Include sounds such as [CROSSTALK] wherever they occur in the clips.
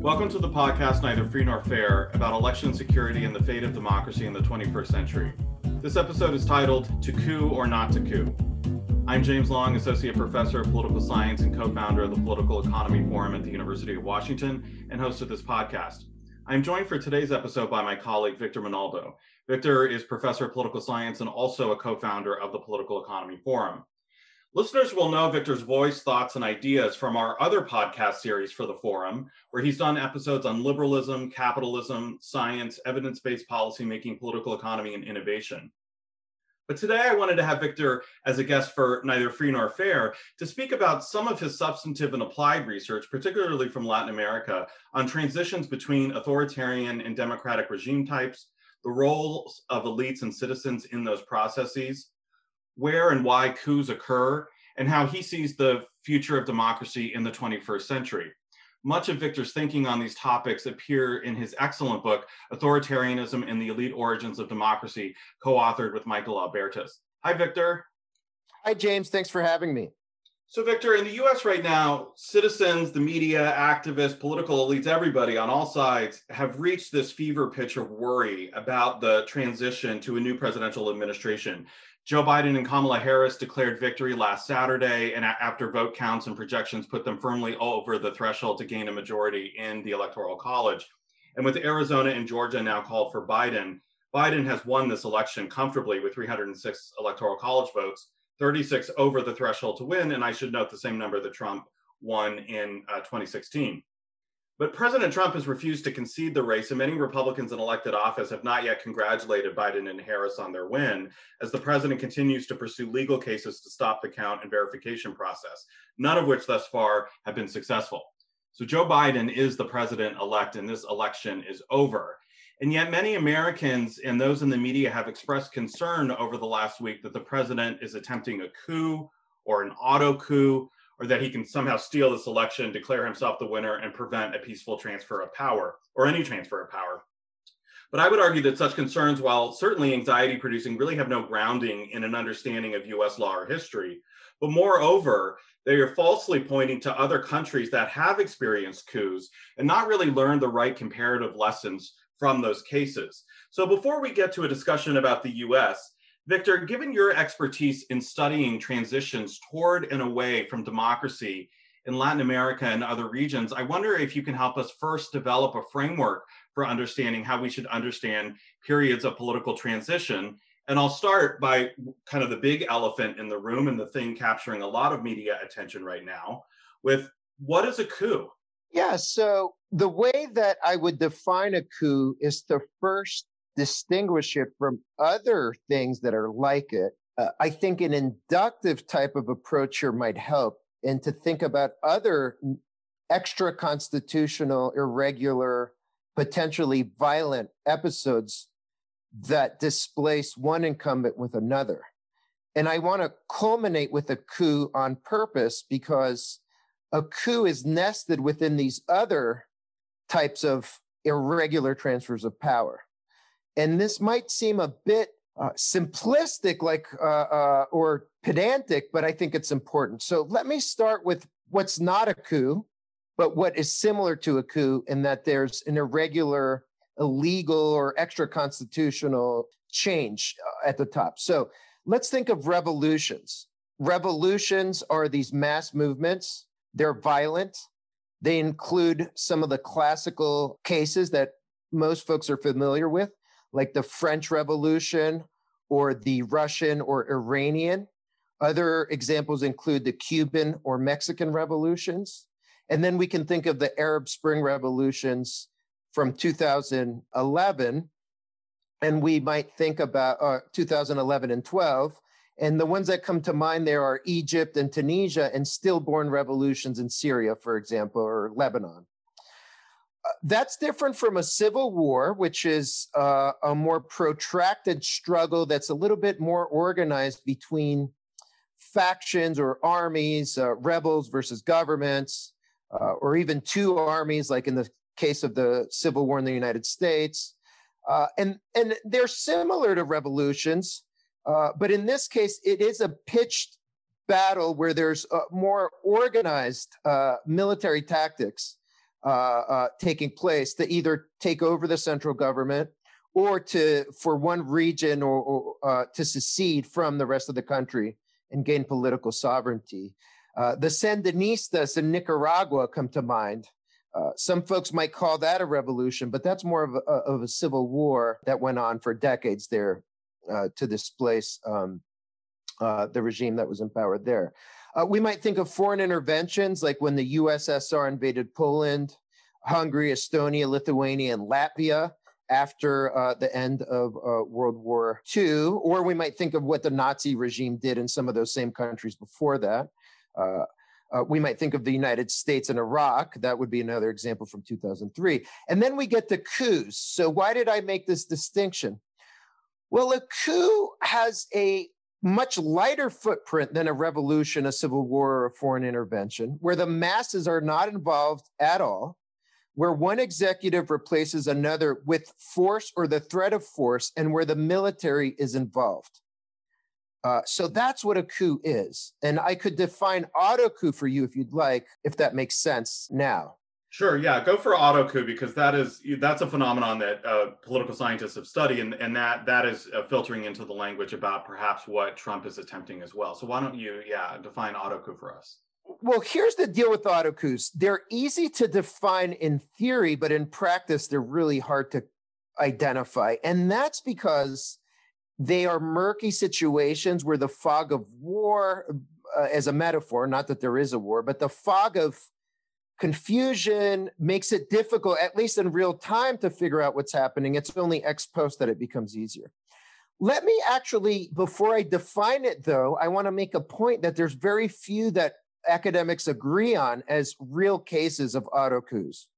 Welcome to the podcast Neither Free Nor Fair about election security and the fate of democracy in the 21st century. This episode is titled To Coup or Not to Coup. I'm James Long, Associate Professor of Political Science and co founder of the Political Economy Forum at the University of Washington and host of this podcast. I'm joined for today's episode by my colleague, Victor Menaldo. Victor is Professor of Political Science and also a co founder of the Political Economy Forum. Listeners will know Victor's voice, thoughts, and ideas from our other podcast series for the Forum, where he's done episodes on liberalism, capitalism, science, evidence based policymaking, political economy, and innovation. But today I wanted to have Victor as a guest for Neither Free Nor Fair to speak about some of his substantive and applied research, particularly from Latin America, on transitions between authoritarian and democratic regime types, the roles of elites and citizens in those processes, where and why coups occur, and how he sees the future of democracy in the 21st century. Much of Victor's thinking on these topics appear in his excellent book, Authoritarianism and the Elite Origins of Democracy, co-authored with Michael Albertus. Hi, Victor. Hi, James. Thanks for having me. So, Victor, in the US right now, citizens, the media, activists, political elites, everybody on all sides have reached this fever pitch of worry about the transition to a new presidential administration. Joe Biden and Kamala Harris declared victory last Saturday, and after vote counts and projections put them firmly over the threshold to gain a majority in the Electoral College. And with Arizona and Georgia now called for Biden, Biden has won this election comfortably with 306 Electoral College votes, 36 over the threshold to win. And I should note the same number that Trump won in uh, 2016. But President Trump has refused to concede the race, and many Republicans in elected office have not yet congratulated Biden and Harris on their win, as the president continues to pursue legal cases to stop the count and verification process, none of which thus far have been successful. So Joe Biden is the president elect, and this election is over. And yet, many Americans and those in the media have expressed concern over the last week that the president is attempting a coup or an auto coup or that he can somehow steal this election, declare himself the winner, and prevent a peaceful transfer of power or any transfer of power. But I would argue that such concerns, while certainly anxiety producing, really have no grounding in an understanding of US law or history. But moreover, they are falsely pointing to other countries that have experienced coups and not really learned the right comparative lessons from those cases. So before we get to a discussion about the US, Victor, given your expertise in studying transitions toward and away from democracy in Latin America and other regions, I wonder if you can help us first develop a framework for understanding how we should understand periods of political transition. And I'll start by kind of the big elephant in the room and the thing capturing a lot of media attention right now with what is a coup? Yeah, so the way that I would define a coup is the first distinguish it from other things that are like it. Uh, I think an inductive type of approach here might help, and to think about other extra constitutional, irregular, potentially violent episodes that displace one incumbent with another. And I want to culminate with a coup on purpose because a coup is nested within these other types of irregular transfers of power. And this might seem a bit uh, simplistic, like uh, uh, or pedantic, but I think it's important. So let me start with what's not a coup, but what is similar to a coup, in that there's an irregular, illegal, or extra constitutional change uh, at the top. So let's think of revolutions. Revolutions are these mass movements. They're violent. They include some of the classical cases that most folks are familiar with like the French Revolution or the Russian or Iranian. Other examples include the Cuban or Mexican revolutions. And then we can think of the Arab Spring revolutions from 2011. And we might think about uh, 2011 and 12. And the ones that come to mind there are Egypt and Tunisia and stillborn revolutions in Syria, for example, or Lebanon that's different from a civil war, which is uh, a more protracted struggle that's a little bit more organized between factions or armies, uh, rebels versus governments, uh, or even two armies, like in the case of the Civil War in the United States. Uh, and, and they're similar to revolutions, uh, but in this case, it is a pitched battle where there's uh, more organized military tactics taking place to either take over the central government or to for one region or, or uh, to secede from the rest of the country and gain political sovereignty. Uh, the Sandinistas in Nicaragua come to mind. Uh, some folks might call that a revolution, but that's more of a, of a civil war that went on for decades there uh, to displace um, uh, the regime that was in power there. Uh, we might think of foreign interventions like when the USSR invaded Poland, Hungary, Estonia, Lithuania, and Latvia after uh, the end of uh, World War II, or we might think of what the Nazi regime did in some of those same countries before that. Uh, uh, we might think of the United States and Iraq. That would be another example from 2003. And then we get the coups. So, why did I make this distinction? Well, a coup has a much lighter footprint than a revolution, a civil war, or a foreign intervention, where the masses are not involved at all where one executive replaces another with force or the threat of force, and where the military is involved. Uh, so that's what a coup is. And I could define auto coup for you if you'd like, if that makes sense now. Sure. Yeah. Go for auto coup because that is that's a phenomenon that uh, political scientists have studied, and, and that that is uh, filtering into the language about perhaps what Trump is attempting as well. So why don't you, yeah, define auto coup for us? well, here's the deal with auto coups. They're easy to define in theory, but in practice, they're really hard to identify. And that's because they are murky situations where the fog of war, uh, as a metaphor, not that there is a war, but the fog of confusion makes it difficult, at least in real time, to figure out what's happening. It's only ex post that it becomes easier. Let me actually, before I define it though, I want to make a point that there's very few that academics agree on as real cases of auto coups.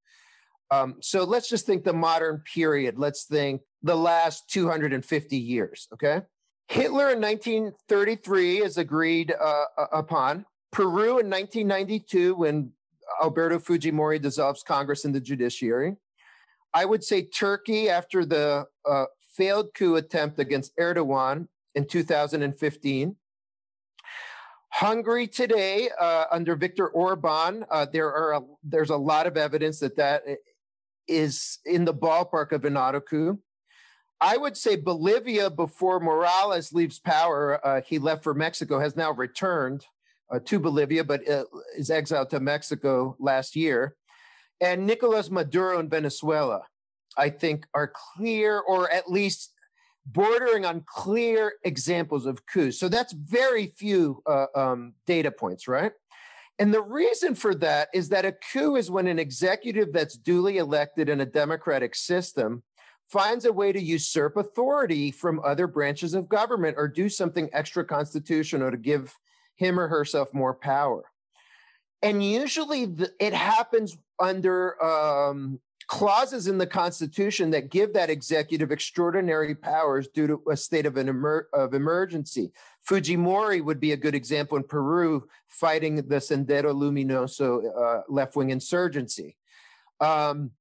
Um, so let's just think the modern period. Let's think the last 250 years. Okay. Hitler in 1933 is agreed uh, upon. Peru in 1992, when Alberto Fujimori dissolves Congress and the judiciary. I would say Turkey after the uh, failed coup attempt against Erdogan in 2015. Hungary today, uh, under Viktor Orban, uh, there are a, there's a lot of evidence that that is in the ballpark of an auto coup. I would say Bolivia, before Morales leaves power, uh, he left for Mexico, has now returned uh, to Bolivia, but uh, is exiled to Mexico last year. And Nicolas Maduro in Venezuela, I think, are clear, or at least bordering on clear examples of coups. So that's very few uh, um, data points, right? And the reason for that is that a coup is when an executive that's duly elected in a democratic system finds a way to usurp authority from other branches of government or do something extra constitutional to give him or herself more power. And usually the, it happens under um, clauses in the Constitution that give that executive extraordinary powers due to a state of an emer- of emergency. Fujimori would be a good example in Peru, fighting the Sendero Luminoso uh, left wing insurgency. Um,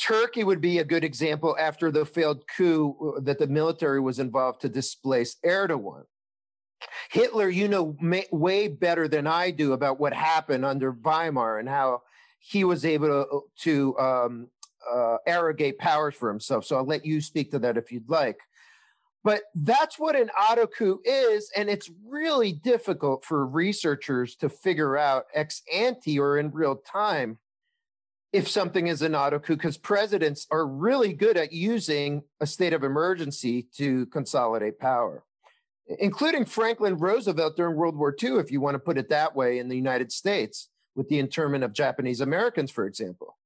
Turkey would be a good example after the failed coup uh, that the military was involved to displace Erdogan. Hitler, you know may, way better than I do about what happened under Weimar and how he was able to, to um, uh, arrogate powers for himself. So I'll let you speak to that if you'd like. But that's what an auto coup is. And it's really difficult for researchers to figure out ex ante or in real time if something is an auto coup, because presidents are really good at using a state of emergency to consolidate power, including Franklin Roosevelt during World War II, if you want to put it that way, in the United States, with the internment of Japanese Americans, for example.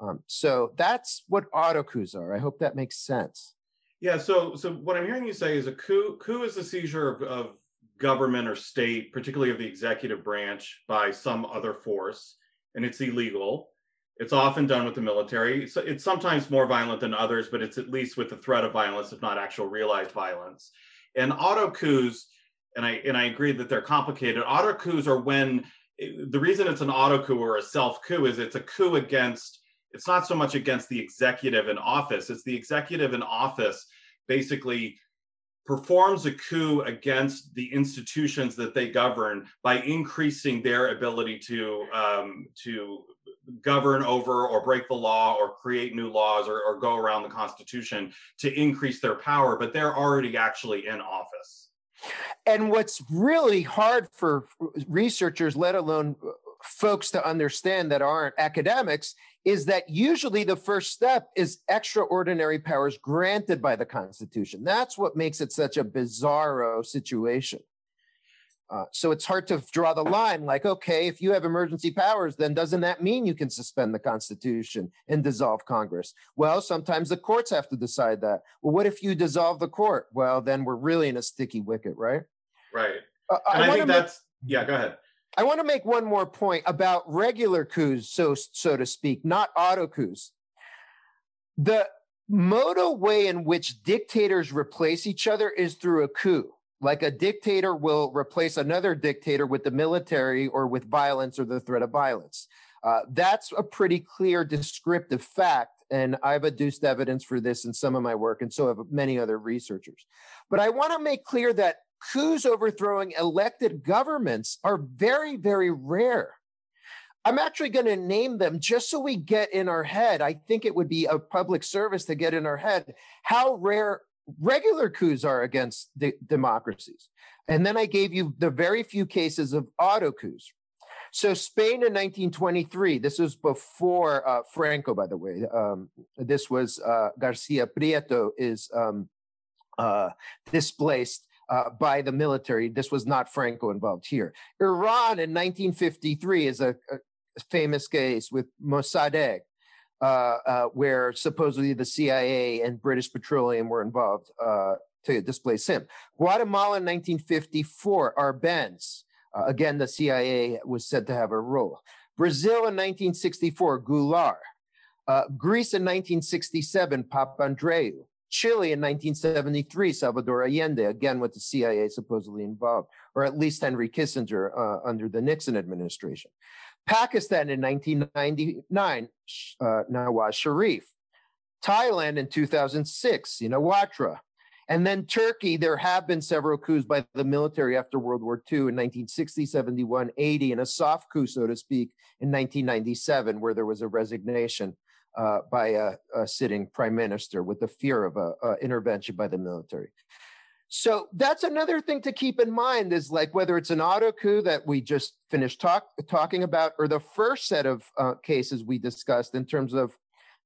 Um, so that's what auto are. I hope that makes sense. Yeah. So, so what I'm hearing you say is a coup. Coup is the seizure of, of government or state, particularly of the executive branch, by some other force, and it's illegal. It's often done with the military. It's sometimes more violent than others, but it's at least with the threat of violence, if not actual realized violence. And auto coups, and I and I agree that they're complicated. Auto coups are when the reason it's an auto coup or a self coup is it's a coup against it's not so much against the executive in office, it's the executive in office basically performs a coup against the institutions that they govern by increasing their ability to um, to govern over or break the law or create new laws or, or go around the Constitution to increase their power, but they're already actually in office. And what's really hard for researchers, let alone uh, folks to understand that aren't academics, is that usually the first step is extraordinary powers granted by the Constitution. That's what makes it such a bizarro situation. Uh, so it's hard to draw the line like, okay, if you have emergency powers, then doesn't that mean you can suspend the Constitution and dissolve Congress? Well, sometimes the courts have to decide that. Well, what if you dissolve the court? Well, then we're really in a sticky wicket, right? Right. Uh, and I, I think that's, make, yeah, go ahead. I want to make one more point about regular coups, so, so to speak, not auto coups. The modal way in which dictators replace each other is through a coup like a dictator will replace another dictator with the military or with violence or the threat of violence. Uh, that's a pretty clear descriptive fact. And I've adduced evidence for this in some of my work, and so have many other researchers. But I want to make clear that coups overthrowing elected governments are very, very rare. I'm actually going to name them just so we get in our head. I think it would be a public service to get in our head how rare regular coups are against de- democracies. And then I gave you the very few cases of auto coups. So Spain in 1923, this was before uh, Franco, by the way. Um, this was uh, Garcia Prieto is um, uh, displaced uh, by the military. This was not Franco involved here. Iran in 1953 is a, a famous case with Mossadegh. Uh, uh, where supposedly the CIA and British Petroleum were involved uh, to displace him. Guatemala in 1954, Arbenz. Uh, again, the CIA was said to have a role. Brazil in 1964, Goulart. Uh, Greece in 1967, Papandreou. Chile in 1973, Salvador Allende, again with the CIA supposedly involved, or at least Henry Kissinger uh, under the Nixon administration. Pakistan in 1999, uh, Nawaz Sharif. Thailand in 2006, Shinawatra. And then Turkey, there have been several coups by the military after World War II in 1960, 71, 80, and a soft coup, so to speak, in 1997, where there was a resignation uh, by a, a, sitting prime minister with the fear of a, a intervention by the military. So that's another thing to keep in mind is like whether it's an auto coup that we just finished talk, talking about, or the first set of uh, cases we discussed in terms of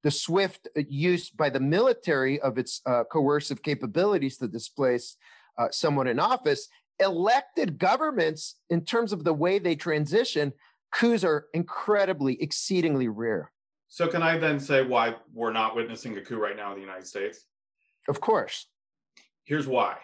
the swift uh, use by the military of its uh, coercive capabilities to displace uh, someone in office. Elected governments, in terms of the way they transition, coups are incredibly, exceedingly rare. So, can I then say why we're not witnessing a coup right now in the United States? Of course. Here's why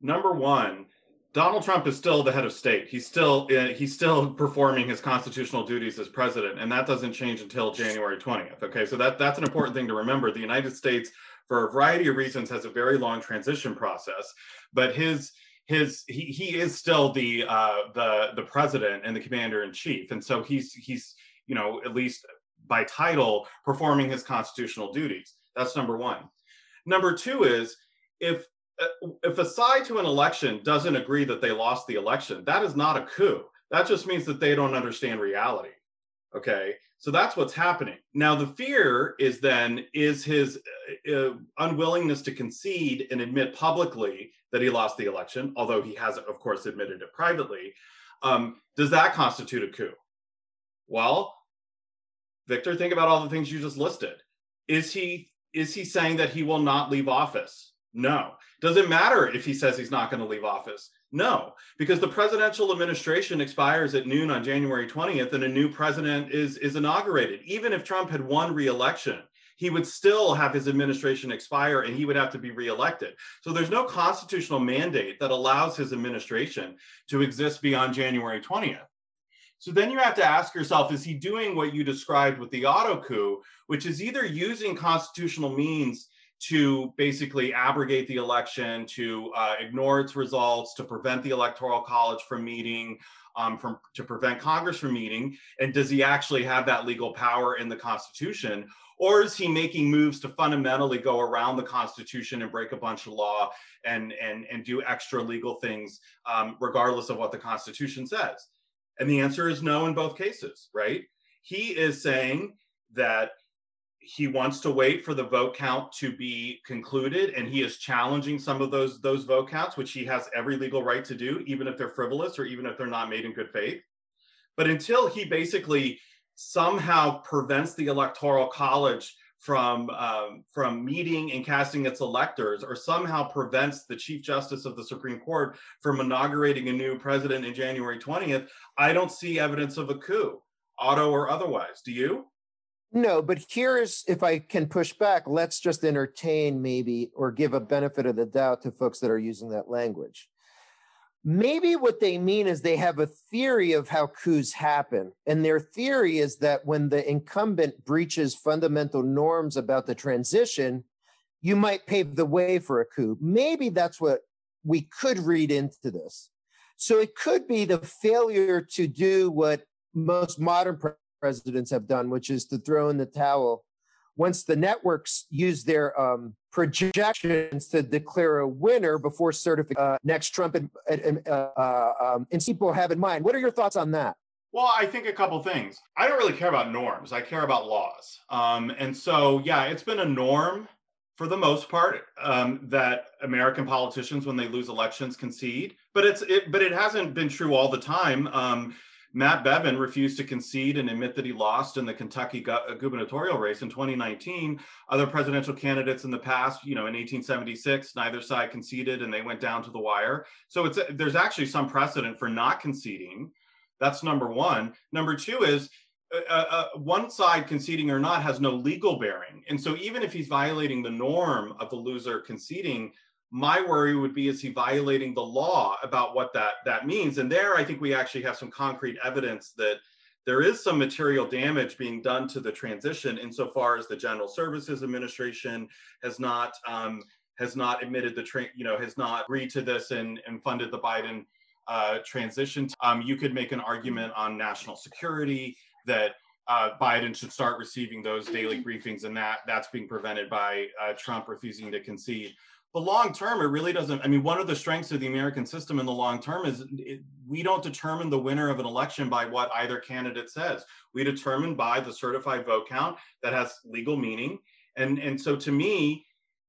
number one, Donald Trump is still the head of state. He's still uh, he's still performing his constitutional duties as president, and that doesn't change until January 20th. Okay, so that that's an important thing to remember. The United States, for a variety of reasons, has a very long transition process, but his his he, he is still the uh, the the president and the commander in chief, and so he's he's you know at least by title performing his constitutional duties. That's number one. Number two is if if a side to an election doesn't agree that they lost the election, that is not a coup. That just means that they don't understand reality. Okay. So that's what's happening. Now, the fear is then is his uh, uh, unwillingness to concede and admit publicly that he lost the election, although he hasn't, of course, admitted it privately. Um, does that constitute a coup? Well, Victor, think about all the things you just listed. Is he is he saying that he will not leave office? No. Does it matter if he says he's not going to leave office? No, because the presidential administration expires at noon on January 20th and a new president is, is inaugurated. Even if Trump had won re-election, he would still have his administration expire and he would have to be reelected. So there's no constitutional mandate that allows his administration to exist beyond January 20th. So then you have to ask yourself is he doing what you described with the auto coup, which is either using constitutional means to basically abrogate the election, to uh, ignore its results, to prevent the electoral college from meeting, um, from to prevent Congress from meeting? And does he actually have that legal power in the Constitution? Or is he making moves to fundamentally go around the Constitution and break a bunch of law and and and do extra legal things, um, regardless of what the Constitution says? And the answer is no in both cases, right? he is saying that he wants to wait for the vote count to be concluded and he is challenging some of those those vote counts which he has every legal right to do even if they're frivolous or even if they're not made in good faith. But until he basically somehow prevents the electoral college from um, from meeting and casting its electors or somehow prevents the chief justice of the supreme court from inaugurating a new president in january 20th i don't see evidence of a coup auto or otherwise. Do you no, but here's if I can push back, let's just entertain maybe or give a benefit of the doubt to folks that are using that language. Maybe what they mean is they have a theory of how coups happen. And their theory is that when the incumbent breaches fundamental norms about the transition, you might pave the way for a coup. Maybe that's what we could read into this. So it could be the failure to do what most modern presidents have done, which is to throw in the towel once the networks use their um, projections to declare a winner before certification uh, next Trump and, and, uh, uh, um, and people have in mind. What are your thoughts on that? Well, I think a couple things. I don't really care about norms. I care about laws. Um, and so, yeah, it's been a norm for the most part um, that American politicians, when they lose elections, concede. But it's it, but it hasn't been true all the time. Um, Matt Bevin refused to concede and admit that he lost in the Kentucky uh, gubernatorial race in 2019. Other presidential candidates in the past, you know, in 1876, neither side conceded and they went down to the wire. So it's there's actually some precedent for not conceding. That's number one. Number two is uh, uh, uh one side conceding or not has no legal bearing. And so even if he's violating the norm of the loser conceding, my worry would be is he violating the law about what that that means? And there i think we actually have some concrete evidence that there is some material damage being done to the transition insofar as the general services administration has not um, has not admitted the train you know has not agreed to this and, and funded the biden uh, transition. Um, you could make an argument on national security that uh, Biden should start receiving those daily briefings, and that that's being prevented by uh, Trump refusing to concede the long term, it really doesn't. I mean, one of the strengths of the American system in the long term is it, we don't determine the winner of an election by what either candidate says. We determine by the certified vote count that has legal meaning. And, and so to me,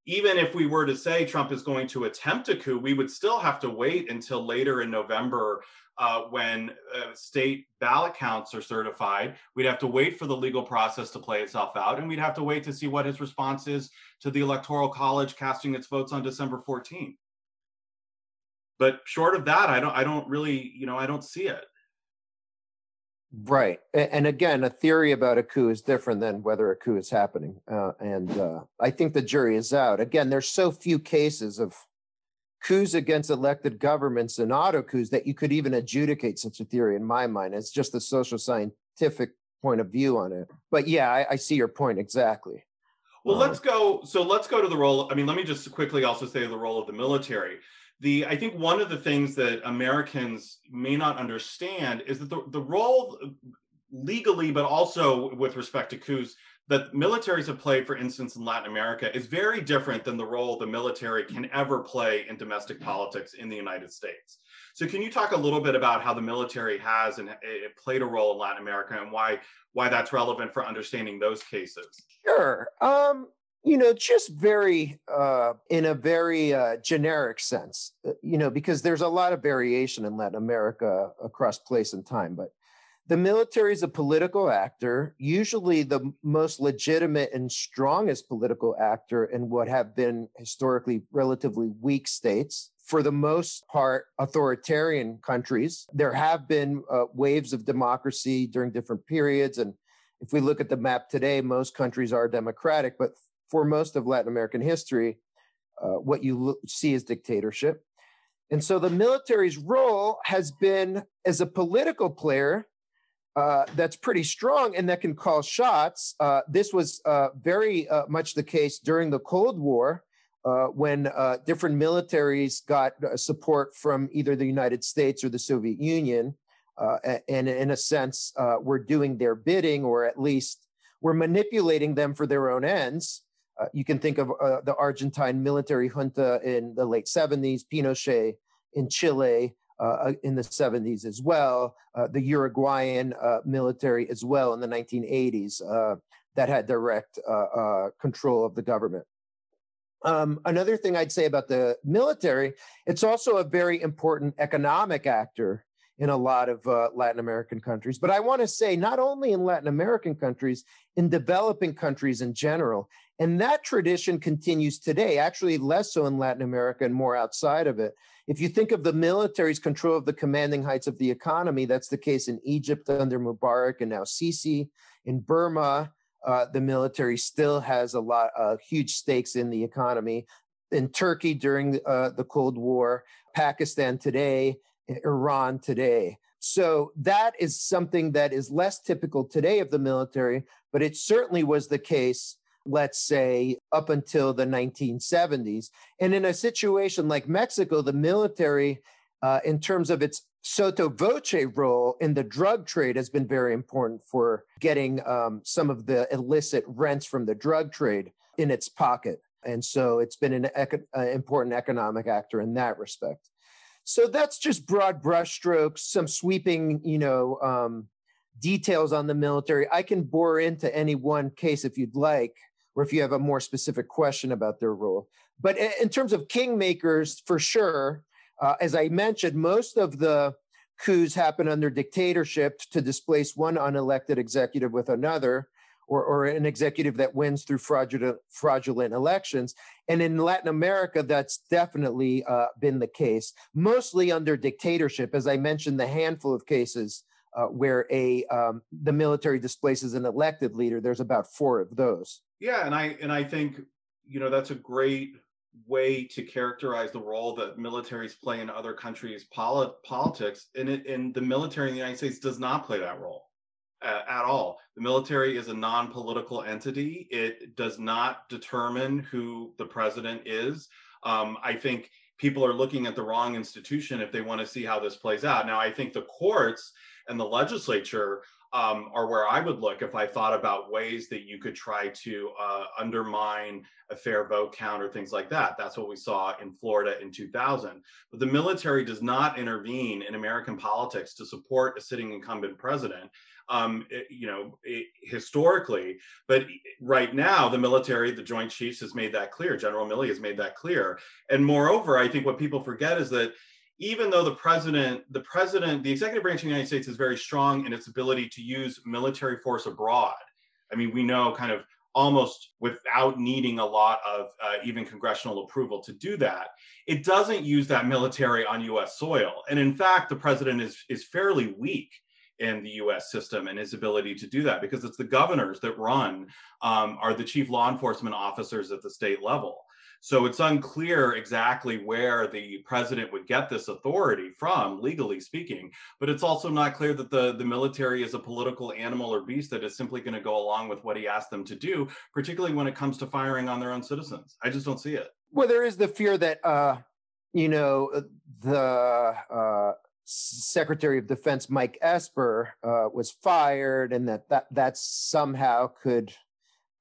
even if we were to say Trump is going to attempt a coup, we would still have to wait until later in November uh, when uh, state ballot counts are certified. We'd have to wait for the legal process to play itself out, and we'd have to wait to see what his response is to the Electoral College casting its votes on December 14th. But short of that, I don't. I don't really. You know, I don't see it. Right. And again, a theory about a coup is different than whether a coup is happening. Uh, and uh, I think the jury is out. Again, there's so few cases of coups against elected governments and auto coups that you could even adjudicate such a theory in my mind. It's just the social scientific point of view on it. But yeah, I, I see your point exactly. Well, um, let's go. So let's go to the role. I mean, let me just quickly also say the role of the military. The I think one of the things that Americans may not understand is that the, the role legally, but also with respect to coups, that militaries have played, for instance, in Latin America is very different than the role the military can ever play in domestic politics in the United States. So, can you talk a little bit about how the military has and it played a role in Latin America and why why that's relevant for understanding those cases? Sure. Um, you know, just very uh, in a very uh, generic sense. Uh, you know, because there's a lot of variation in Latin America across place and time, but the military is a political actor, usually the most legitimate and strongest political actor in what have been historically relatively weak states. For the most part, authoritarian countries. There have been uh, waves of democracy during different periods. And if we look at the map today, most countries are democratic. But for most of Latin American history, uh, what you lo- see is dictatorship. And so the military's role has been as a political player uh, that's pretty strong and that can call shots. Uh, this was uh, very uh, much the case during the Cold War uh, when different militaries got support from either the United States or the Soviet Union. and in a sense, were doing their bidding, or at least were manipulating them for their own ends. you can think of the Argentine military junta in the late 70s, Pinochet in Chile, uh, in the 70s as well, uh, the Uruguayan uh, military as well in the 1980s uh, that had direct uh, control of the government. Um, another thing I'd say about the military, it's also a very important economic actor in a lot of uh, Latin American countries. But I want to say, not only in Latin American countries, in developing countries in general. And that tradition continues today, actually, less so in Latin America and more outside of it. If you think of the military's control of the commanding heights of the economy, that's the case in Egypt under Mubarak and now Sisi. In Burma, uh, the military still has a lot, uh, huge stakes in the economy. In Turkey during uh, the Cold War, Pakistan today, Iran today. So that is something that is less typical today of the military, but it certainly was the case, let's say, up until the 1970s. And in a situation like Mexico, the military, uh, in terms of its Sotto voce role in the drug trade has been very important for getting um, some of the illicit rents from the drug trade in its pocket. And so it's been an uh, important economic actor in that respect. So that's just broad brushstrokes, some sweeping, you know, um, details on the military. I can bore into any one case if you'd like, or if you have a more specific question about their role. But in terms of kingmakers, for sure, uh, as I mentioned, most of the coups happen under dictatorship to displace one unelected executive with another, or, or an executive that wins through fraudulent, fraudulent elections. And in Latin America, that's definitely uh, been the case, mostly under dictatorship. As I mentioned, the handful of cases uh, where a um, the military displaces an elected leader. There's about four of those. Yeah, and I and I think you know that's a great way to characterize the role that militaries play in other countries' polit- politics. And, it, and the military in the United States does not play that role uh, at all. The military is a non political entity, it does not determine who the president is. Um, I think people are looking at the wrong institution if they want to see how this plays out. Now, I think the courts and the legislature um, are where I would look if I thought about ways that you could try to uh, undermine a fair vote count or things like that. That's what we saw in Florida in 2000. But the military does not intervene in American politics to support a sitting incumbent president. Um, it, you know, it, historically, but right now, the military, the Joint Chiefs, has made that clear. General Milley has made that clear. And moreover, I think what people forget is that even though the president, the president, the executive branch of the United States is very strong in its ability to use military force abroad. I mean, we know kind of almost without needing a lot of uh, even congressional approval to do that. It doesn't use that military on U.S. soil, and in fact, the president is is fairly weak in the U.S. system and his ability to do that because it's the governors that run um, are the chief law enforcement officers at the state level. So it's unclear exactly where the president would get this authority from, legally speaking. But it's also not clear that the, the military is a political animal or beast that is simply going to go along with what he asked them to do, particularly when it comes to firing on their own citizens. I just don't see it. Well, there is the fear that, uh, you know, uh, the uh, Secretary of Defense Mike Esper uh, was fired, and that that that somehow could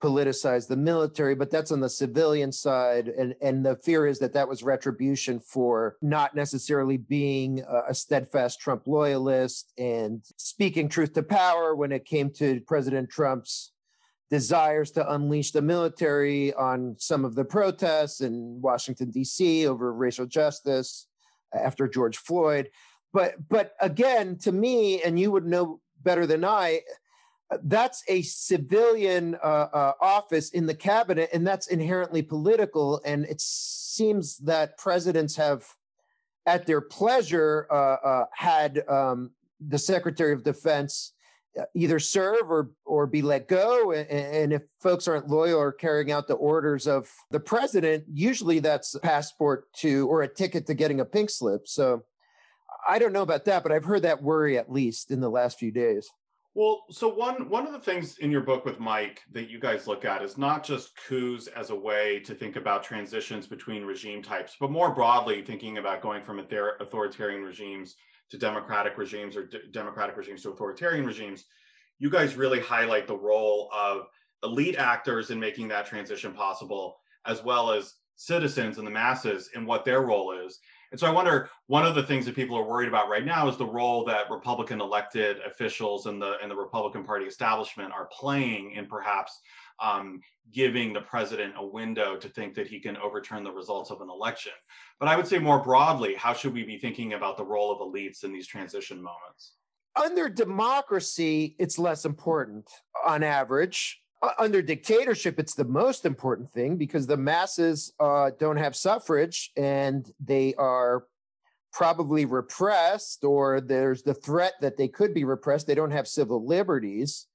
politicize the military, but that's on the civilian side. And, and the fear is that that was retribution for not necessarily being a, a steadfast Trump loyalist and speaking truth to power when it came to President Trump's desires to unleash the military on some of the protests in Washington, D.C. over racial justice after George Floyd. But but again, to me, and you would know better than I, that's a civilian uh, uh, office in the cabinet, and that's inherently political. And it seems that presidents have, at their pleasure, uh, uh had um, the Secretary of Defense uh, either serve or or be let go. And, and, if folks aren't loyal or carrying out the orders of the president, usually that's a passport to or a ticket to getting a pink slip. So I don't know about that, but I've heard that worry at least in the last few days. Well, so one one of the things in your book with Mike that you guys look at is not just coups as a way to think about transitions between regime types, but more broadly thinking about going from authoritarian regimes to democratic regimes or d- democratic regimes to authoritarian regimes. You guys really highlight the role of elite actors in making that transition possible, as well as citizens and the masses and what their role is. And so I wonder one of the things that people are worried about right now is the role that Republican elected officials and the and the Republican Party establishment are playing in perhaps um, giving the president a window to think that he can overturn the results of an election. But I would say more broadly, how should we be thinking about the role of elites in these transition moments? Under democracy, it's less important on average. Under dictatorship, it's the most important thing because the masses uh, don't have suffrage and they are probably repressed, or there's the threat that they could be repressed. They don't have civil liberties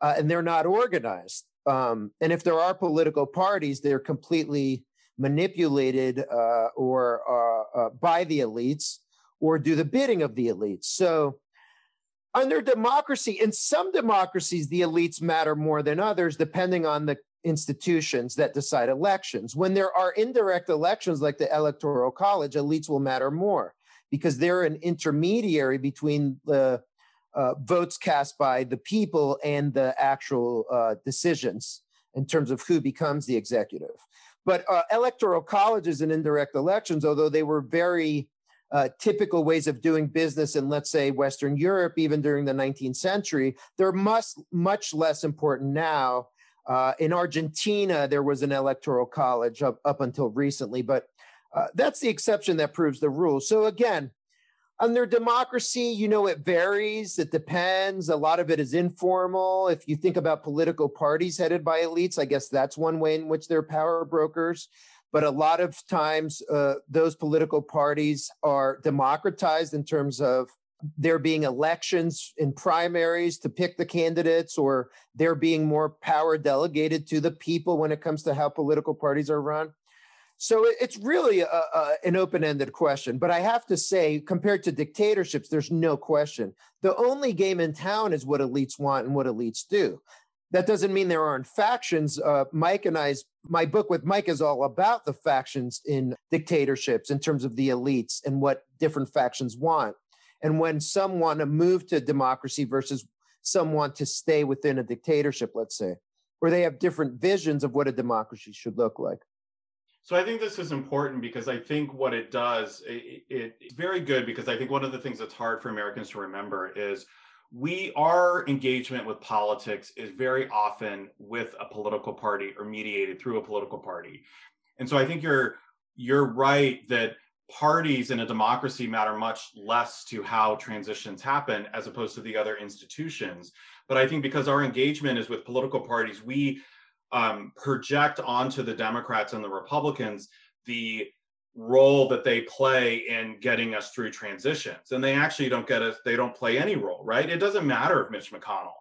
uh, and they're not organized. Um, and if there are political parties, they're completely manipulated uh, or uh, uh, by the elites or do the bidding of the elites. So, under democracy, in some democracies, the elites matter more than others, depending on the institutions that decide elections. When there are indirect elections like the Electoral College, elites will matter more because they're an intermediary between the uh, votes cast by the people and the actual uh, decisions in terms of who becomes the executive. But uh, electoral colleges and indirect elections, although they were very uh, typical ways of doing business in, let's say, Western Europe, even during the 19th century, they're much, much less important now. Uh, in Argentina, there was an electoral college up, up until recently, but uh, that's the exception that proves the rule. So, again, under democracy, you know, it varies. It depends. A lot of it is informal. If you think about political parties headed by elites, I guess that's one way in which they're power brokers. But a lot of times, uh, those political parties are democratized in terms of there being elections in primaries to pick the candidates, or there being more power delegated to the people when it comes to how political parties are run. So it's really a, a, an open ended question. But I have to say, compared to dictatorships, there's no question. The only game in town is what elites want and what elites do. That doesn't mean there aren't factions. Uh, Mike and I's my book with Mike is all about the factions in dictatorships in terms of the elites and what different factions want. And when some want to move to democracy versus some want to stay within a dictatorship, let's say, or they have different visions of what a democracy should look like. So I think this is important because I think what it does, it, it, it's very good because I think one of the things that's hard for Americans to remember is we our engagement with politics is very often with a political party or mediated through a political party. And so I think you're you're right that parties in a democracy matter much less to how transitions happen as opposed to the other institutions. But I think because our engagement is with political parties, we um, project onto the Democrats and the Republicans the role that they play in getting us through transitions. And they actually don't get us, they don't play any role, right? It doesn't matter if Mitch McConnell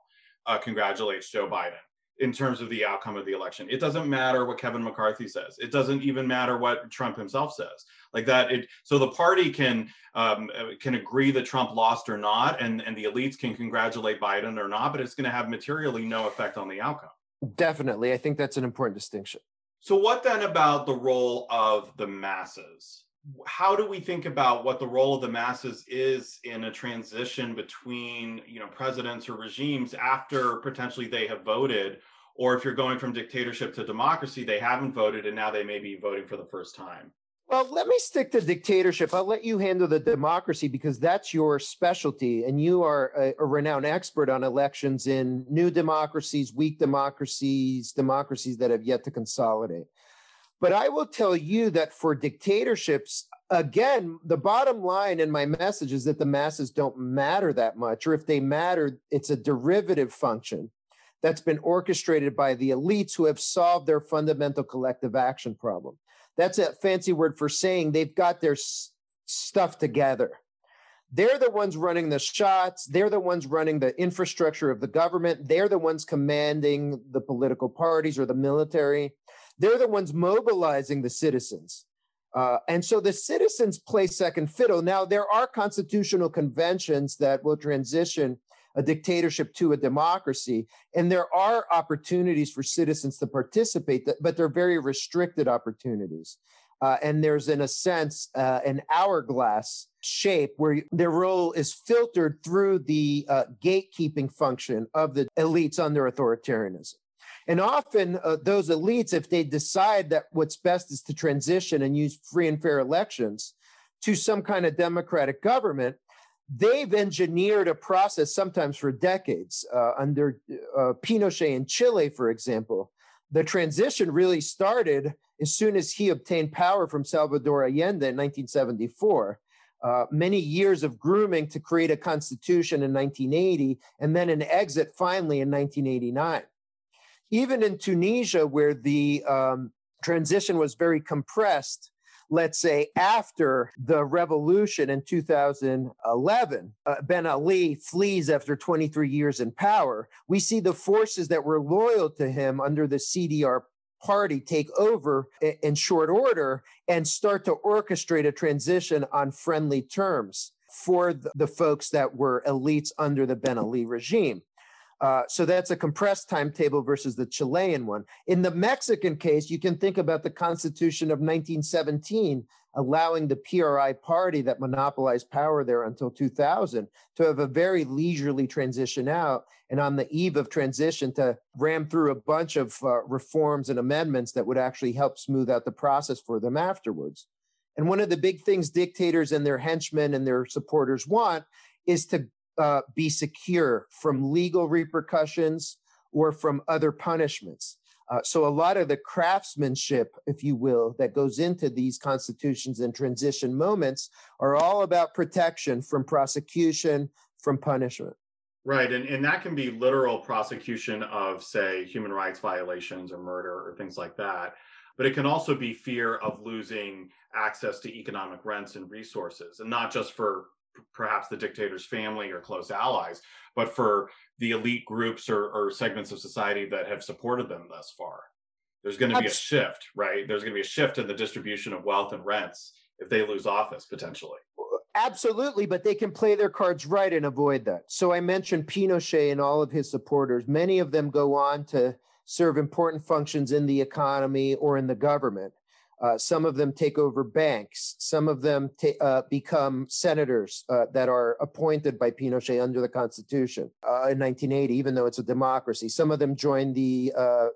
uh, congratulates Joe Biden in terms of the outcome of the election. It doesn't matter what Kevin McCarthy says. It doesn't even matter what Trump himself says. Like that, it so the party can um, can agree that Trump lost or not, and and the elites can congratulate Biden or not, but it's going to have materially no effect on the outcome. Definitely. I think that's an important distinction. So, what then about the role of the masses? How do we think about what the role of the masses is in a transition between, you know, presidents or regimes after potentially they have voted, or if you're going from dictatorship to democracy, they haven't voted and now they may be voting for the first time? Well, let me stick to dictatorship. I'll let you handle the democracy because that's your specialty, and you are a, a, renowned expert on elections in new democracies, weak democracies, democracies that have yet to consolidate. But I will tell you that for dictatorships, again, the bottom line in my message is that the masses don't matter that much, or if they matter, it's a derivative function that's been orchestrated by the elites who have solved their fundamental collective action problem. That's a fancy word for saying they've got their s- stuff together. They're the ones running the shots. They're the ones running the infrastructure of the government. They're the ones commanding the political parties or the military. They're the ones mobilizing the citizens. Uh, and so the citizens play second fiddle. Now, there are constitutional conventions that will transition a dictatorship to a democracy. And there are opportunities for citizens to participate, but they're very restricted opportunities. Uh, and there's, in a sense, uh, an hourglass shape where their role is filtered through the uh, gatekeeping function of the elites under authoritarianism. And often, uh, those elites, if they decide that what's best is to transition and use free and fair elections, to some kind of democratic government, they've engineered a process sometimes for decades. Uh, under uh, Pinochet in Chile, for example, the transition really started as soon as he obtained power from Salvador Allende in 1974. Uh, many years of grooming to create a constitution in 1980, and then an exit finally in 1989. Even in Tunisia, where the um, transition was very compressed, let's say after the revolution in 2011, uh, Ben Ali flees after 23 years in power. We see the forces that were loyal to him under the CDR party take over in short order and start to orchestrate a transition on friendly terms for the folks that were elites under the Ben Ali regime. Uh, so that's a compressed timetable versus the Chilean one. In the Mexican case, you can think about the Constitution of 1917 allowing the PRI party that monopolized power there until 2000 to have a very leisurely transition out. And on the eve of transition, to ram through a bunch of uh, reforms and amendments that would actually help smooth out the process for them afterwards. And one of the big things dictators and their henchmen and their supporters want is to uh, be secure from legal repercussions or from other punishments. Uh, so a lot of the craftsmanship, if you will, that goes into these constitutions and transition moments are all about protection from prosecution, from punishment. Right, and, and that can be literal prosecution of, say, human rights violations or murder or things like that. But it can also be fear of losing access to economic rents and resources, and not just for perhaps the dictator's family or close allies, but for the elite groups or, or segments of society that have supported them thus far. There's going to be a shift, right? There's going to be a shift in the distribution of wealth and rents if they lose office potentially. Absolutely, but they can play their cards right and avoid that. So I mentioned Pinochet and all of his supporters. Many of them go on to serve important functions in the economy or in the government. Uh, some of them take over banks. Some of them ta- uh, become senators uh, that are appointed by Pinochet under the Constitution uh, in 1980, even though it's a democracy. Some of them join the uh,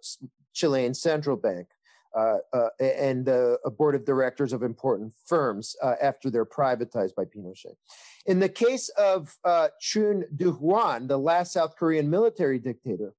Chilean Central Bank uh, and a board of directors of important firms after they're privatized by Pinochet. In the case of Chun Doo-hwan, the last South Korean military dictator,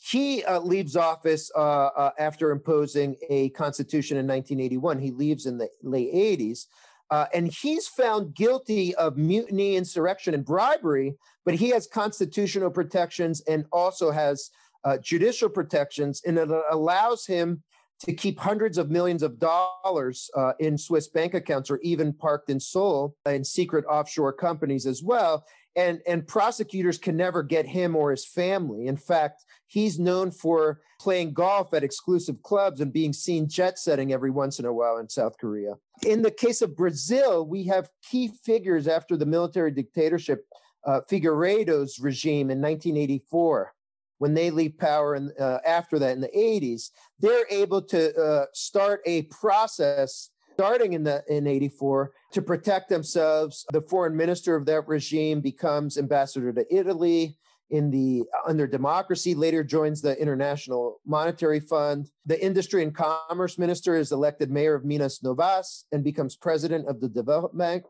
he uh, leaves office uh, uh, after imposing a constitution in 1981. He leaves in the late 80s. Uh, and he's found guilty of mutiny, insurrection, and bribery, but he has constitutional protections and also has uh, judicial protections, and it allows him to keep hundreds of millions of dollars uh, in Swiss bank accounts or even parked in Seoul in secret offshore companies as well. And, and prosecutors can never get him or his family. In fact, he's known for playing golf at exclusive clubs and being seen jet setting every once in a while in South Korea. In the case of Brazil, we have key figures after the military dictatorship, uh, Figueiredo's regime in 1984 when they leave power and uh, after that in the 80s they're able to uh, start a process starting in the in 84 to protect themselves the foreign minister of that regime becomes ambassador to italy in the under democracy later joins the international monetary fund the industry and commerce minister is elected mayor of minas novas and becomes president of the development bank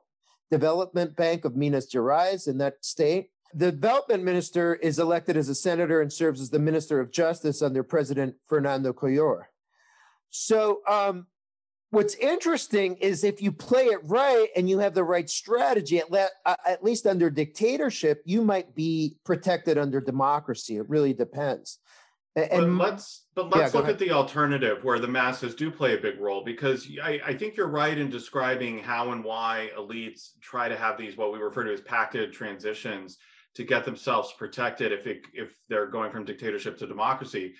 development bank of minas gerais in that state the development minister is elected as a senator and serves as the minister of justice under President Fernando Collor. So, um, what's interesting is if you play it right and you have the right strategy, at, le- at least under dictatorship, you might be protected under democracy. It really depends. And but let's but let's yeah, look at the alternative where the masses do play a big role because I, I, think you're right in describing how and why elites try to have these what we refer to as pacted transitions to get themselves protected if it, if they're going from dictatorship to democracy.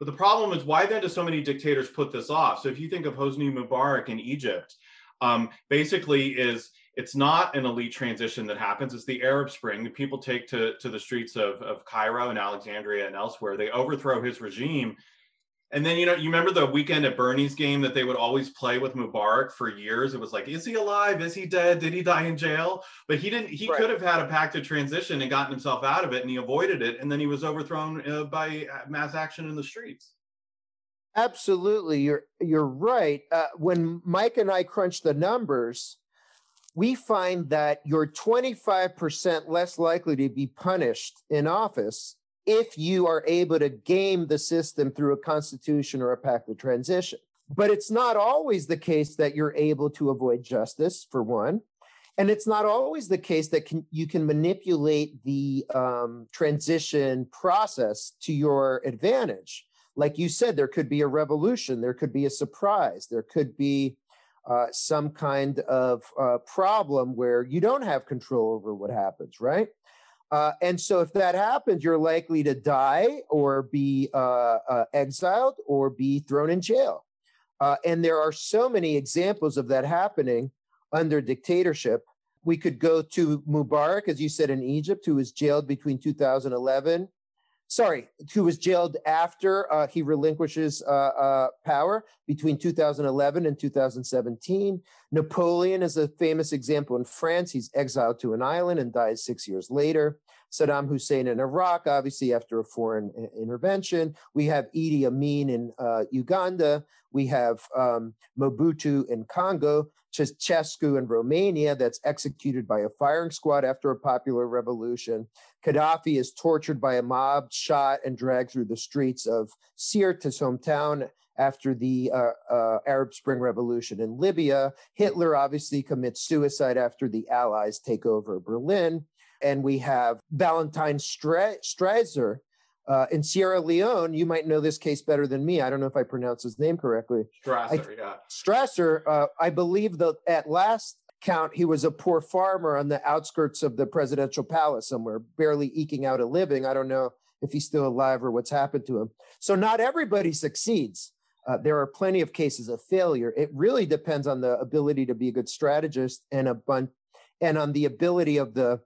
But the problem is, why then do so many dictators put this off? So if you think of Hosni Mubarak in Egypt, um, basically is it's not an elite transition that happens. It's the Arab Spring. The people take to, to the streets of, of Cairo and Alexandria and elsewhere. They overthrow his regime and then you know, you remember the weekend at Bernie's game that they would always play with Mubarak for years. It was like, is he alive? Is he dead? Did he die in jail? But he didn't. He right. could have had a pacted transition and gotten himself out of it, and he avoided it. And then he was overthrown uh, by uh, mass action in the streets. Absolutely, you're you're right. Uh, when Mike and I crunch the numbers, we find that you're 25% less likely to be punished in office if you are able to game the system through a constitution or a pact of transition. But it's not always the case that you're able to avoid justice, for one. And it's not always the case that can, you can manipulate the um, transition process to your advantage. Like you said, there could be a revolution, there could be a surprise, there could be uh, some kind of uh, problem where you don't have control over what happens, right? Uh, and so, if that happens, you're likely to die or be uh, uh, exiled or be thrown in jail. Uh, and there are so many examples of that happening under dictatorship. We could go to Mubarak, as you said, in Egypt, who was jailed between 2011 sorry, who was jailed after uh, he relinquishes uh, uh, power between 2011 and 2017. Napoleon is a famous example in France. He's exiled to an island and dies six years later. Saddam Hussein in Iraq, obviously after a foreign intervention. We have Idi Amin in uh, Uganda. We have um, Mobutu in Congo. Ceausescu in Romania that's executed by a firing squad after a popular revolution. Gaddafi is tortured by a mob, shot, and dragged through the streets of Sirte, his hometown, after the uh, uh, Arab Spring Revolution in Libya. Hitler obviously commits suicide after the Allies take over Berlin. And we have Valentine Strasser, uh, in Sierra Leone, you might know this case better than me. I don't know if I pronounce his name correctly. Strasser, I, yeah. Strasser, uh, I believe that at last count, he was a poor farmer on the outskirts of the presidential palace somewhere, barely eking out a living. I don't know if he's still alive or what's happened to him. So not everybody succeeds. Uh, there are plenty of cases of failure. It really depends on the ability to be a good strategist and a bunch, and on the ability of the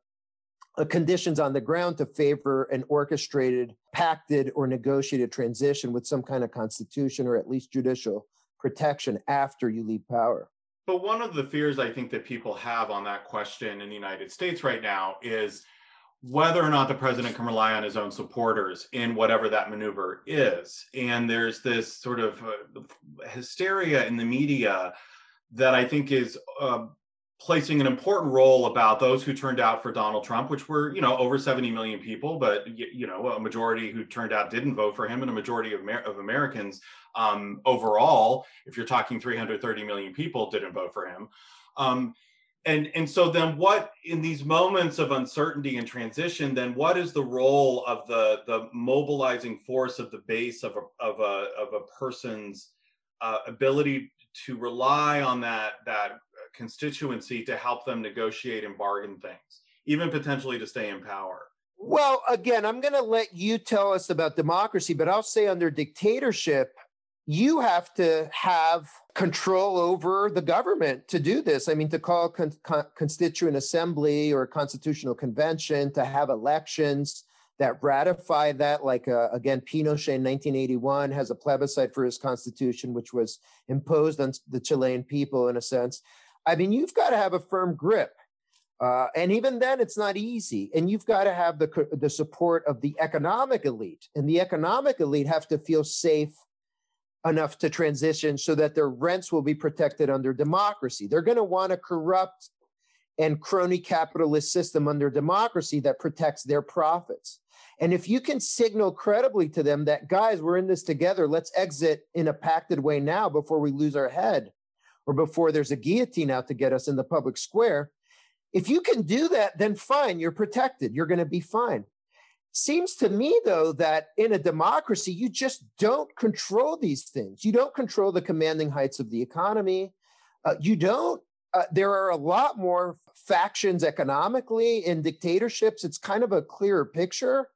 conditions on the ground to favor an orchestrated, pacted, or negotiated transition with some kind of constitution or at least judicial protection after you leave power. But one of the fears I think that people have on that question in the United States right now is whether or not the president can rely on his own supporters in whatever that maneuver is. And there's this sort of uh, hysteria in the media that I think is uh, placing an important role about those who turned out for Donald Trump, which were, you know, over 70 million people, but, you know, a majority who turned out didn't vote for him and a majority of, Amer- of Americans um, overall, if you're talking 330 million people, didn't vote for him. Um, and, and so then what in these moments of uncertainty and transition, then what is the role of the, the mobilizing force of the base of a, of a, of a person's uh, ability to rely on that, that constituency to help them negotiate and bargain things, even potentially to stay in power? Well, again, I'm going to let you tell us about democracy, but I'll say under dictatorship, you have to have control over the government to do this. I mean, to call con- con- constituent assembly or constitutional convention, to have elections that ratify that. Like, uh, again, Pinochet in 1981 has a plebiscite for his constitution, which was imposed on the Chilean people in a sense. I mean, you've got to have a firm grip. Uh, and even then, it's not easy. And you've got to have the, the support of the economic elite. And the economic elite have to feel safe enough to transition so that their rents will be protected under democracy. They're going to want a corrupt and crony capitalist system under democracy that protects their profits. And if you can signal credibly to them that, guys, we're in this together, let's exit in a pacted way now before we lose our head or before there's a guillotine out to get us in the public square. If you can do that, then fine, you're protected. You're going to be fine. Seems to me, though, that in a democracy, you just don't control these things. You don't control the commanding heights of the economy. Uh, you don't. Uh, there are a lot more factions economically in dictatorships. It's kind of a clearer picture.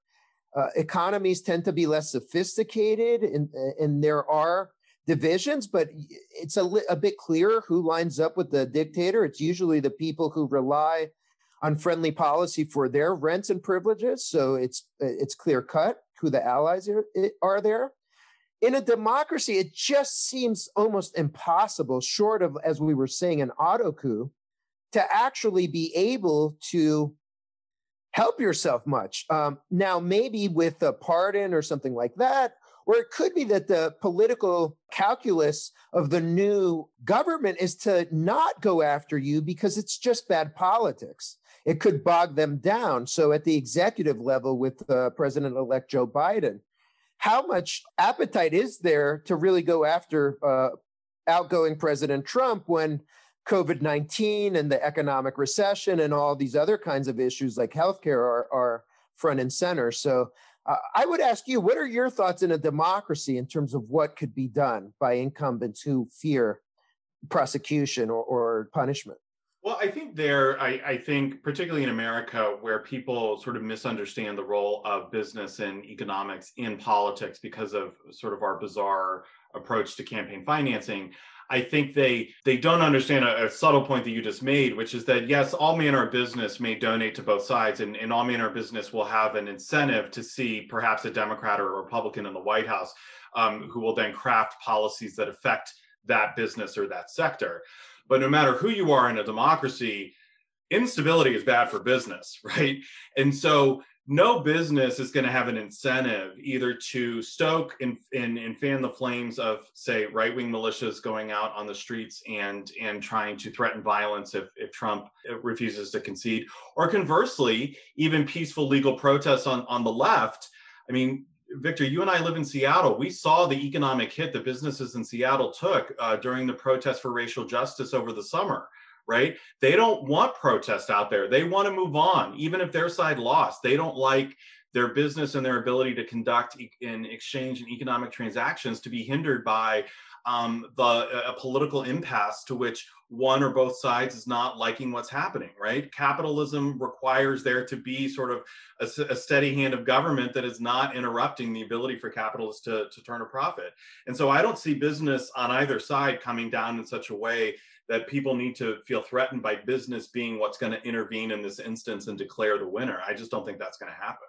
Uh, economies tend to be less sophisticated, and, and there are divisions, but it's a, a bit clearer who lines up with the dictator. It's usually the people who rely on friendly policy for their rents and privileges. So it's it's clear cut who the allies are, are there. In a democracy, it just seems almost impossible, short of, as we were saying, an auto coup, to actually be able to help yourself much. Um, now, maybe with a pardon or something like that, Or it could be that the political calculus of the new government is to not go after you because it's just bad politics. It could bog them down. So, at the executive level with uh, President elect Joe Biden, how much appetite is there to really go after uh, outgoing President Trump when COVID 19 and the economic recession and all these other kinds of issues like healthcare are, are front and center? So, uh, I would ask you, what are your thoughts in a democracy in terms of what could be done by incumbents who fear prosecution or, or punishment? Well, I think there, I, I, think particularly in America, where people sort of misunderstand the role of business and economics in politics because of sort of our bizarre approach to campaign financing. I think they they don't understand a, a, subtle point that you just made, which is that yes, all manner of business may donate to both sides, and, and all manner of business will have an incentive to see perhaps a Democrat or a Republican in the White House, um, who will then craft policies that affect that business or that sector. But no matter who you are in a democracy, instability is bad for business, [LAUGHS] right? And so no business is going to have an incentive either to stoke and, and, and fan the flames of say right-wing militias going out on the streets and and trying to threaten violence if, if trump refuses to concede. Or conversely even peaceful legal protests on, on the left. I mean Victor, you and I live in Seattle. We saw the economic hit that businesses in Seattle took uh, during the protest for racial justice over the summer, right? They don't want protest out there. They want to move on, even if their side lost. They don't like their business and their ability to conduct in exchange and economic transactions to be hindered by um, the a political impasse to which one or both sides is not liking what's happening, right? Capitalism requires there to be sort of a, a, steady hand of government that is not interrupting the ability for capitalists to, to turn a profit. And so I don't see business on either side coming down in such a way that people need to feel threatened by business being what's going to intervene in this instance and declare the winner. I just don't think that's going to happen.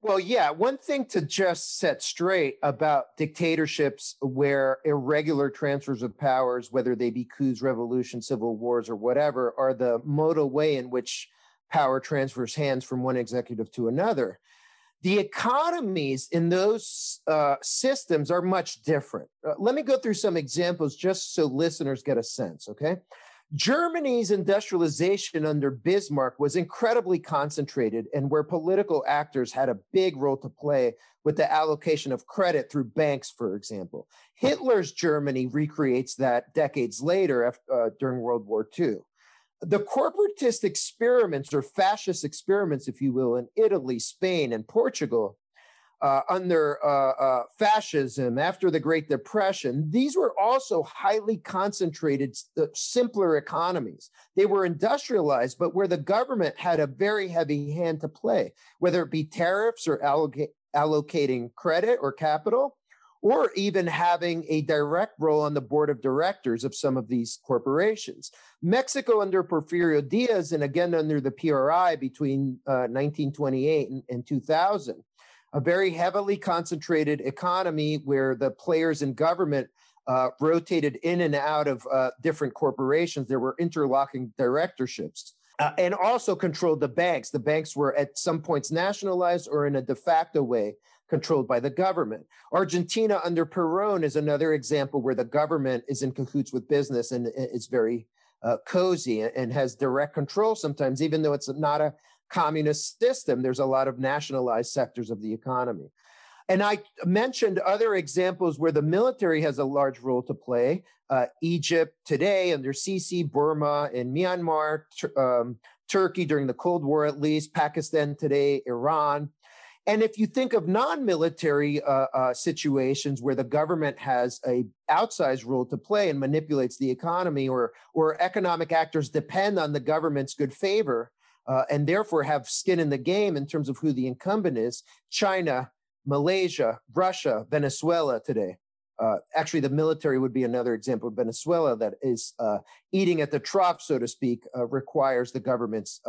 Well, yeah, one thing to just set straight about dictatorships where irregular transfers of powers, whether they be coups, revolutions, civil wars, or whatever, are the modal way in which power transfers hands from one executive to another. The economies in those uh, systems are much different. Uh, let me go through some examples just so listeners get a sense, okay? Germany's industrialization under Bismarck was incredibly concentrated, and where political actors had a big role to play with the allocation of credit through banks, for example. Hitler's Germany recreates that decades later uh, during World War II. The corporatist experiments, or fascist experiments, if you will, in Italy, Spain, and Portugal uh, under uh, uh, fascism after the Great Depression, these were also highly concentrated, uh, simpler economies. They were industrialized, but where the government had a very heavy hand to play, whether it be tariffs or alloc- allocating credit or capital, or even having a direct role on the board of directors of some of these corporations. Mexico under Porfirio Diaz and again under the PRI between 1928 uh, and, and 2000 a very heavily concentrated economy where the players in government uh, rotated in and out of uh, different corporations. There were interlocking directorships. Uh, and also controlled the banks. The banks were at some points nationalized or in a de facto way controlled by the government. Argentina under Peron is another example where the government is in cahoots with business and it's very uh, cozy and has direct control sometimes, even though it's not a communist system, there's a lot of nationalized sectors of the economy. And I mentioned other examples where the military has a large role to play. Uh, Egypt today under Sisi, Burma, and Myanmar, um, Turkey during the Cold War, at least, Pakistan today, Iran. And if you think of non-military uh, uh, situations where the government has a outsized role to play and manipulates the economy, or or economic actors depend on the government's good favor, uh, and therefore have skin in the game in terms of who the incumbent is China, Malaysia, Russia, Venezuela today. Uh, actually, the military would be another example. Venezuela, that is uh, eating at the trough, so to speak, uh, requires the government's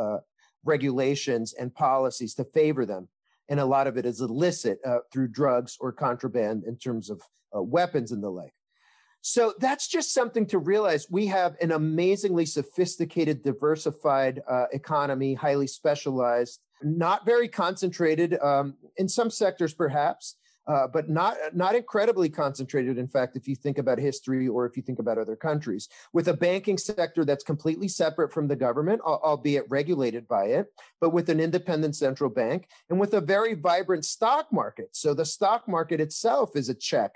regulations and policies to favor them. And a lot of it is illicit uh, through drugs or contraband in terms of weapons and the like. So that's just something to realize. We have an amazingly sophisticated, diversified uh, economy, highly specialized, not very concentrated um, in some sectors, perhaps, uh, but not not incredibly concentrated. In fact, if you think about history or if you think about other countries, with a banking sector that's completely separate from the government, albeit regulated by it, but with an independent central bank and with a very vibrant stock market. So the stock market itself is a check,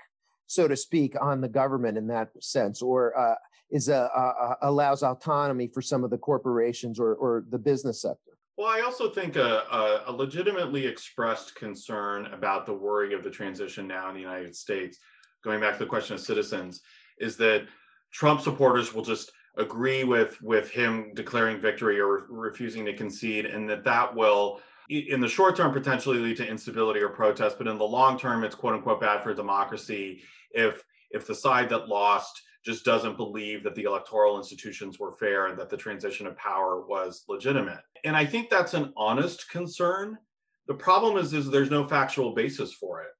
so to speak, on the government in that sense, or uh, is a, a, allows autonomy for some of the corporations or, or the business sector. Well, I also think a, a, legitimately expressed concern about the worry of the transition now in the United States, going back to the question of citizens, is that Trump supporters will just agree with with him declaring victory or refusing to concede, and that that will, in the short term, potentially lead to instability or protest, but in the long term, it's quote unquote bad for democracy if if the side that lost just doesn't believe that the electoral institutions were fair and that the transition of power was legitimate. And I think that's an honest concern. The problem is, is there's no factual basis for it.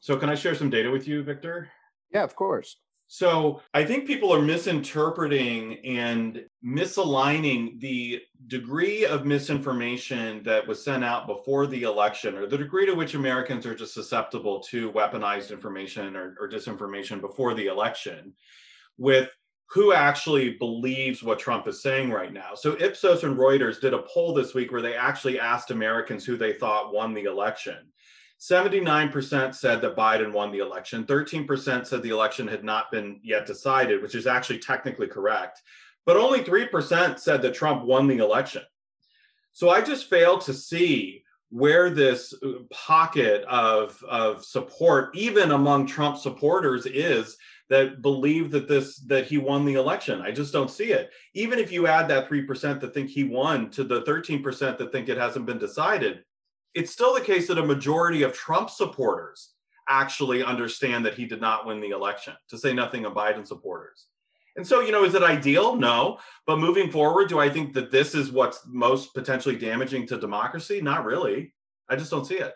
So can I share some data with you, Victor? Yeah, of course. So I think people are misinterpreting and misaligning the degree of misinformation that was sent out before the election, or the degree to which Americans are just susceptible to weaponized information or, or disinformation before the election, with who actually believes what Trump is saying right now. So Ipsos and Reuters did a poll this week where they actually asked Americans who they thought won the election. 79% said that Biden won the election. 13% said the election had not been yet decided, which is actually technically correct. But only 3% said that Trump won the election. So I just fail to see where this pocket of, of support, even among Trump supporters, is that believe that this that he won the election. I just don't see it. Even if you add that 3% that think he won to the 13% that think it hasn't been decided, it's still the case that a majority of Trump supporters actually understand that he did not win the election, to say nothing of Biden supporters. And so, you know, is it ideal? No. But moving forward, do I think that this is what's most potentially damaging to democracy? Not really. I just don't see it.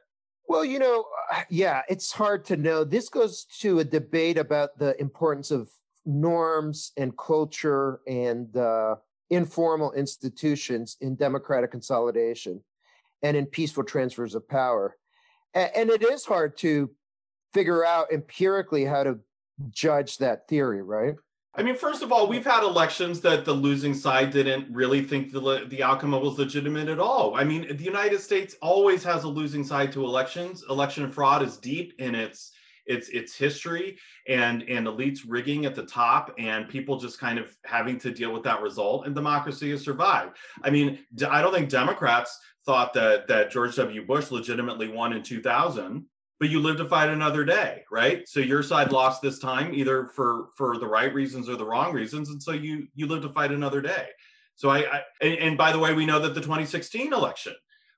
Well, you know, uh, yeah, it's hard to know. This goes to a debate about the importance of norms and culture and uh, informal institutions in democratic consolidation and in peaceful transfers of power. And, and it is hard to figure out empirically how to judge that theory, right? I mean, first of all, we've had elections that the losing side didn't really think the, the outcome was legitimate at all. I mean, the United States always has a losing side to elections. Election fraud is deep in its its its history and and elites rigging at the top and people just kind of having to deal with that result and democracy has survived. I mean, I don't think Democrats thought that that George W. Bush legitimately won in 2000 but you live to fight another day right? So your side lost this time either for for the right reasons or the wrong reasons and so you you live to fight another day. So i, I and, and, by the way we know that the 2016 election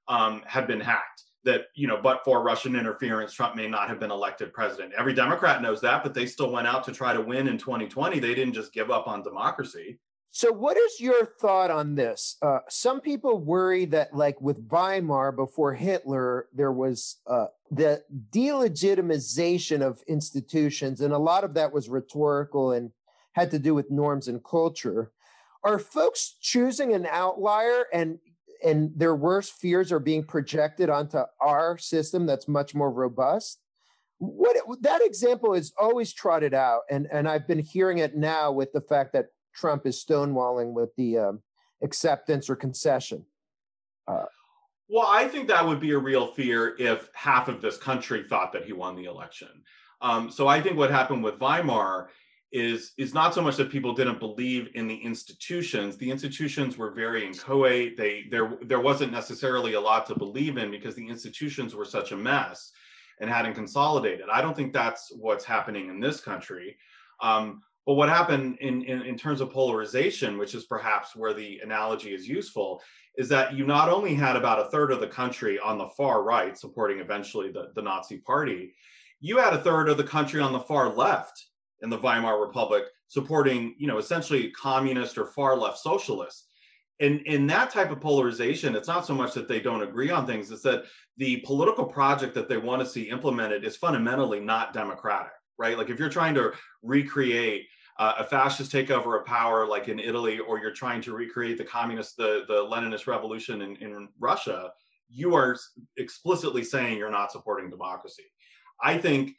um, had been hacked that you know but for russian interference trump may not have been elected president. Every democrat knows that but they still went out to try to win in 2020 they didn't just give up on democracy so, what is your thought on this? Uh, some people worry that, like with Weimar before Hitler, there was uh, the delegitimization of institutions, and a lot of that was rhetorical and had to do with norms and culture. Are folks choosing an outlier and and their worst fears are being projected onto our system that's much more robust? What that example is always trotted out, and and I've been hearing it now with the fact that Trump is stonewalling with the um, acceptance or concession. Uh, well, I think that would be a real fear if half of this country thought that he won the election. Um, so I think what happened with Weimar is is not so much that people didn't believe in the institutions. The institutions were very inchoate. They there there wasn't necessarily a lot to believe in because the institutions were such a mess and hadn't consolidated. I don't think that's what's happening in this country. Um, but what happened in, in, in, terms of polarization, which is perhaps where the analogy is useful, is that you not only had about a third of the country on the far right supporting eventually the, the Nazi party, you had a third of the country on the far left in the Weimar Republic supporting, you know, essentially communist or far left socialists. And in that type of polarization, it's not so much that they don't agree on things, it's that the political project that they want to see implemented is fundamentally not democratic, right? Like if you're trying to recreate uh, a fascist takeover of power like in Italy, or you're trying to recreate the communist, the, the Leninist revolution in, in Russia, you are explicitly saying you're not supporting democracy. I think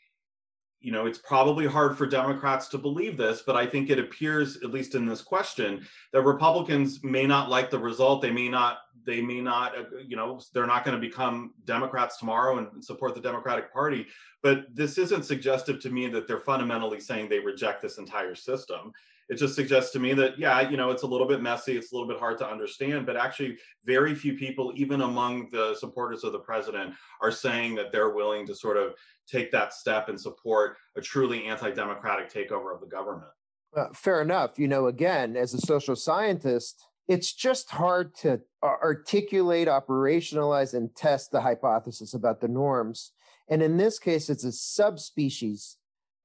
you know, it's probably hard for Democrats to believe this, but I think it appears, at least in this question, that Republicans may not like the result. They may not, they may not, uh, you know, they're not going to become Democrats tomorrow and support the Democratic Party. But this isn't suggestive to me that they're fundamentally saying they reject this entire system. It just suggests to me that, yeah, you know, it's a little bit messy, it's a little bit hard to understand, but actually, very few people, even among the supporters of the president, are saying that they're willing to sort of take that step and support a truly anti-democratic takeover of the government. Uh, fair enough. You know, again, as a social scientist, it's just hard to articulate, operationalize, and test the hypothesis about the norms. And in this case, it's a subspecies,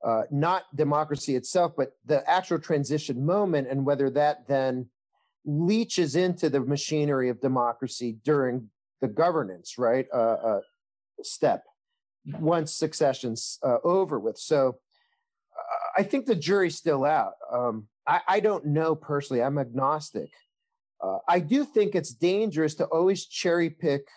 uh, not democracy itself, but the actual transition moment, and whether that then leaches into the machinery of democracy during the governance, right? Uh, uh, step once succession's uh, over with. So uh, I think the jury's still out. Um, I, I, don't know personally. I'm agnostic. Uh, I do think it's dangerous to always cherry pick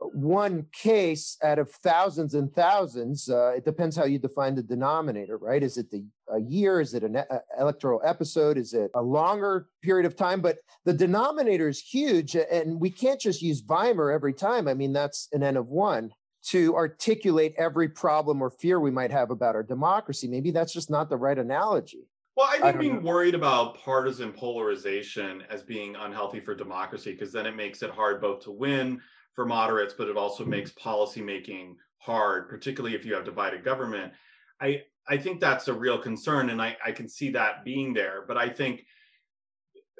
one case out of thousands and thousands. Uh, it depends how you define the denominator, right? Is it the a year? Is it an e- electoral episode? Is it a longer period of time? But the denominator is huge, and we can't just use Weimar every time. I mean, that's an n of one to articulate every problem or fear we might have about our democracy. Maybe that's just not the right analogy. Well, I think I being know. worried about partisan polarization as being unhealthy for democracy, because then it makes it hard both to win for moderates, but it also mm-hmm. makes policymaking hard, particularly if you have divided government. I I think that's a real concern, and I, I can see that being there. But I think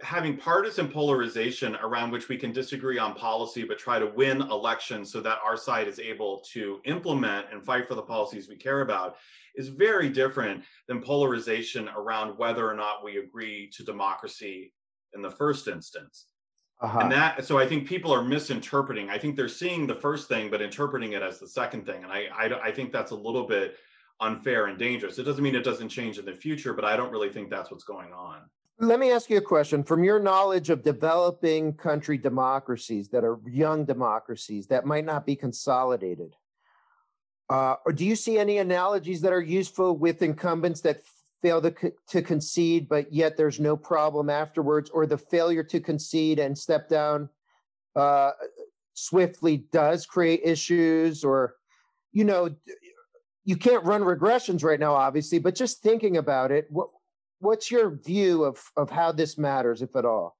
having partisan polarization around which we can disagree on policy but try to win elections so that our side is able to implement and fight for the policies we care about is very different than polarization around whether or not we agree to democracy in the first instance. Uh-huh. and that so i think people are misinterpreting. I think they're seeing the first thing but interpreting it as the second thing. And i i, I think that's a little bit unfair and dangerous. It doesn't mean it doesn't change in the future but i don't really think that's what's going on. Let me ask you a question. From your knowledge of developing country democracies that are young democracies that might not be consolidated, uh, or do you see any analogies that are useful with incumbents that fail to, to concede, but yet there's no problem afterwards, or the failure to concede and step down uh, swiftly does create issues, or you know, you can't run regressions right now, obviously, but just thinking about it, what what's your view of of how this matters, if at all?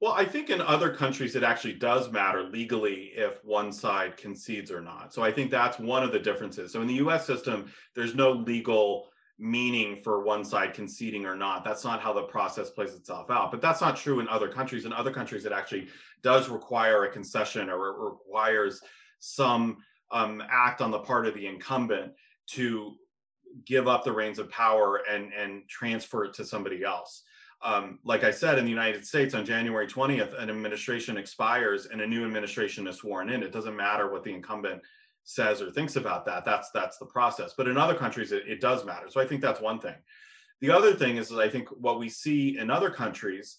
Well, I think in other countries it actually does matter legally if one side concedes or not. So I think that's one of the differences. So in the US system, there's no legal meaning for one side conceding or not. That's not how the process plays itself out. But that's not true in other countries. In other countries, it actually does require a concession or it requires some um, act on the part of the incumbent to give up the reins of power and and transfer it to somebody else. Um, like I said, in the United States, on January 20th, an administration expires and a new administration is sworn in. It doesn't matter what the incumbent says or thinks about that. That's that's the process. But in other countries, it, it does matter. So I think that's one thing. The other thing is, I think what we see in other countries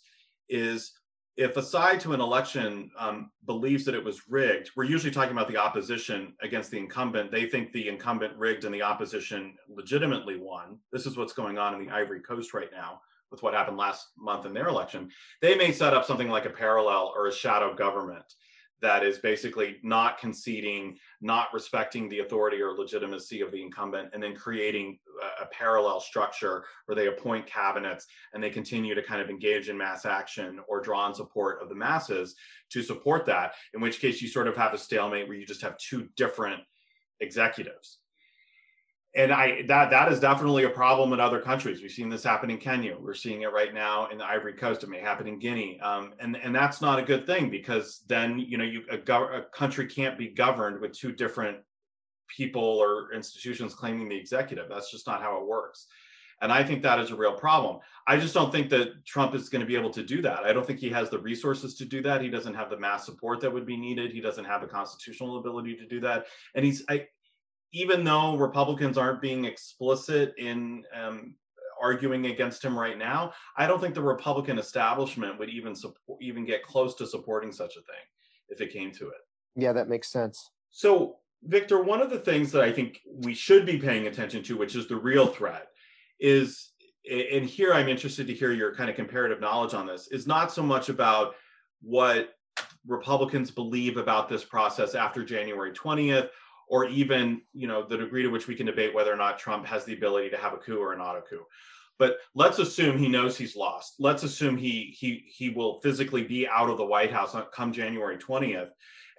is if a side to an election um, believes that it was rigged, we're usually talking about the opposition against the incumbent. They think the incumbent rigged and the opposition legitimately won. This is what's going on in the Ivory Coast right now with what happened last month in their election. They may set up something like a parallel or a shadow government that is basically not conceding, not respecting the authority or legitimacy of the incumbent, and then creating a, parallel structure where they appoint cabinets and they continue to kind of engage in mass action or draw on support of the masses to support that. In which case, you sort of have a stalemate where you just have two different executives and I that that is definitely a problem in other countries. We've seen this happen in Kenya. We're seeing it right now in the Ivory Coast. It may happen in Guinea, um, and and that's not a good thing because then you know you a, gov- a country can't be governed with two different people or institutions claiming the executive. That's just not how it works. And I think that is a real problem. I just don't think that Trump is going to be able to do that. I don't think he has the resources to do that. He doesn't have the mass support that would be needed. He doesn't have the constitutional ability to do that. And he's I, even though Republicans aren't being explicit in um, arguing against him right now, I don't think the Republican establishment would even support, even get close to supporting such a thing if it came to it. Yeah, that makes sense. So Victor, one of the things that I think we should be paying attention to, which is the real threat, is, and here I'm interested to hear your kind of comparative knowledge on this, is not so much about what Republicans believe about this process after January 20th, or even, you know, the degree to which we can debate whether or not Trump has the ability to have a coup or not a coup. But let's assume he knows he's lost. Let's assume he he he will physically be out of the White House come January 20th.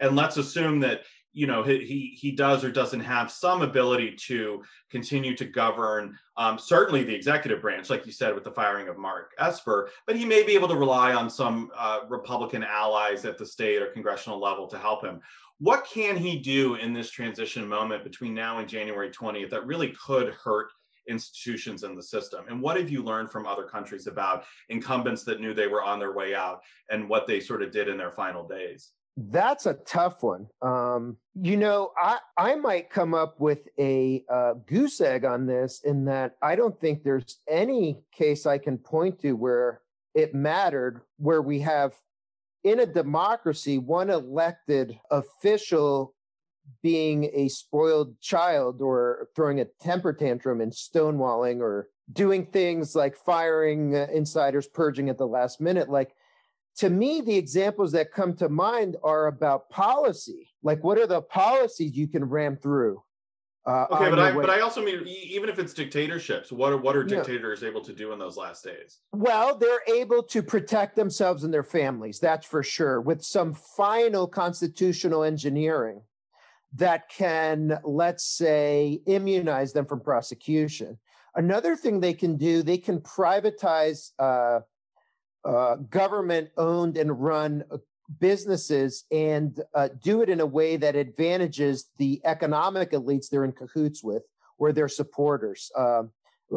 And let's assume that you know he he does or doesn't have some ability to continue to govern um, certainly the executive branch like you said with the firing of mark esper but he may be able to rely on some uh, republican allies at the state or congressional level to help him what can he do in this transition moment between now and january 20th that really could hurt institutions in the system and what have you learned from other countries about incumbents that knew they were on their way out and what they sort of did in their final days that's a tough one. Um, you know, I, I might come up with a uh, goose egg on this in that I don't think there's any case I can point to where it mattered, where we have in a democracy one elected official being a spoiled child or throwing a temper tantrum and stonewalling or doing things like firing uh, insiders, purging at the last minute. Like, to me, the examples that come to mind are about policy. Like, what are the policies you can ram through? Uh, okay, but I, but I also mean, even if it's dictatorships, what are, what are dictators able to do in those last days? Well, they're able to protect themselves and their families, that's for sure, with some final constitutional engineering that can, let's say, immunize them from prosecution. Another thing they can do, they can privatize uh, uh, government owned and run uh, businesses and uh, do it in a way that advantages the economic elites they're in cahoots with or their supporters. Um,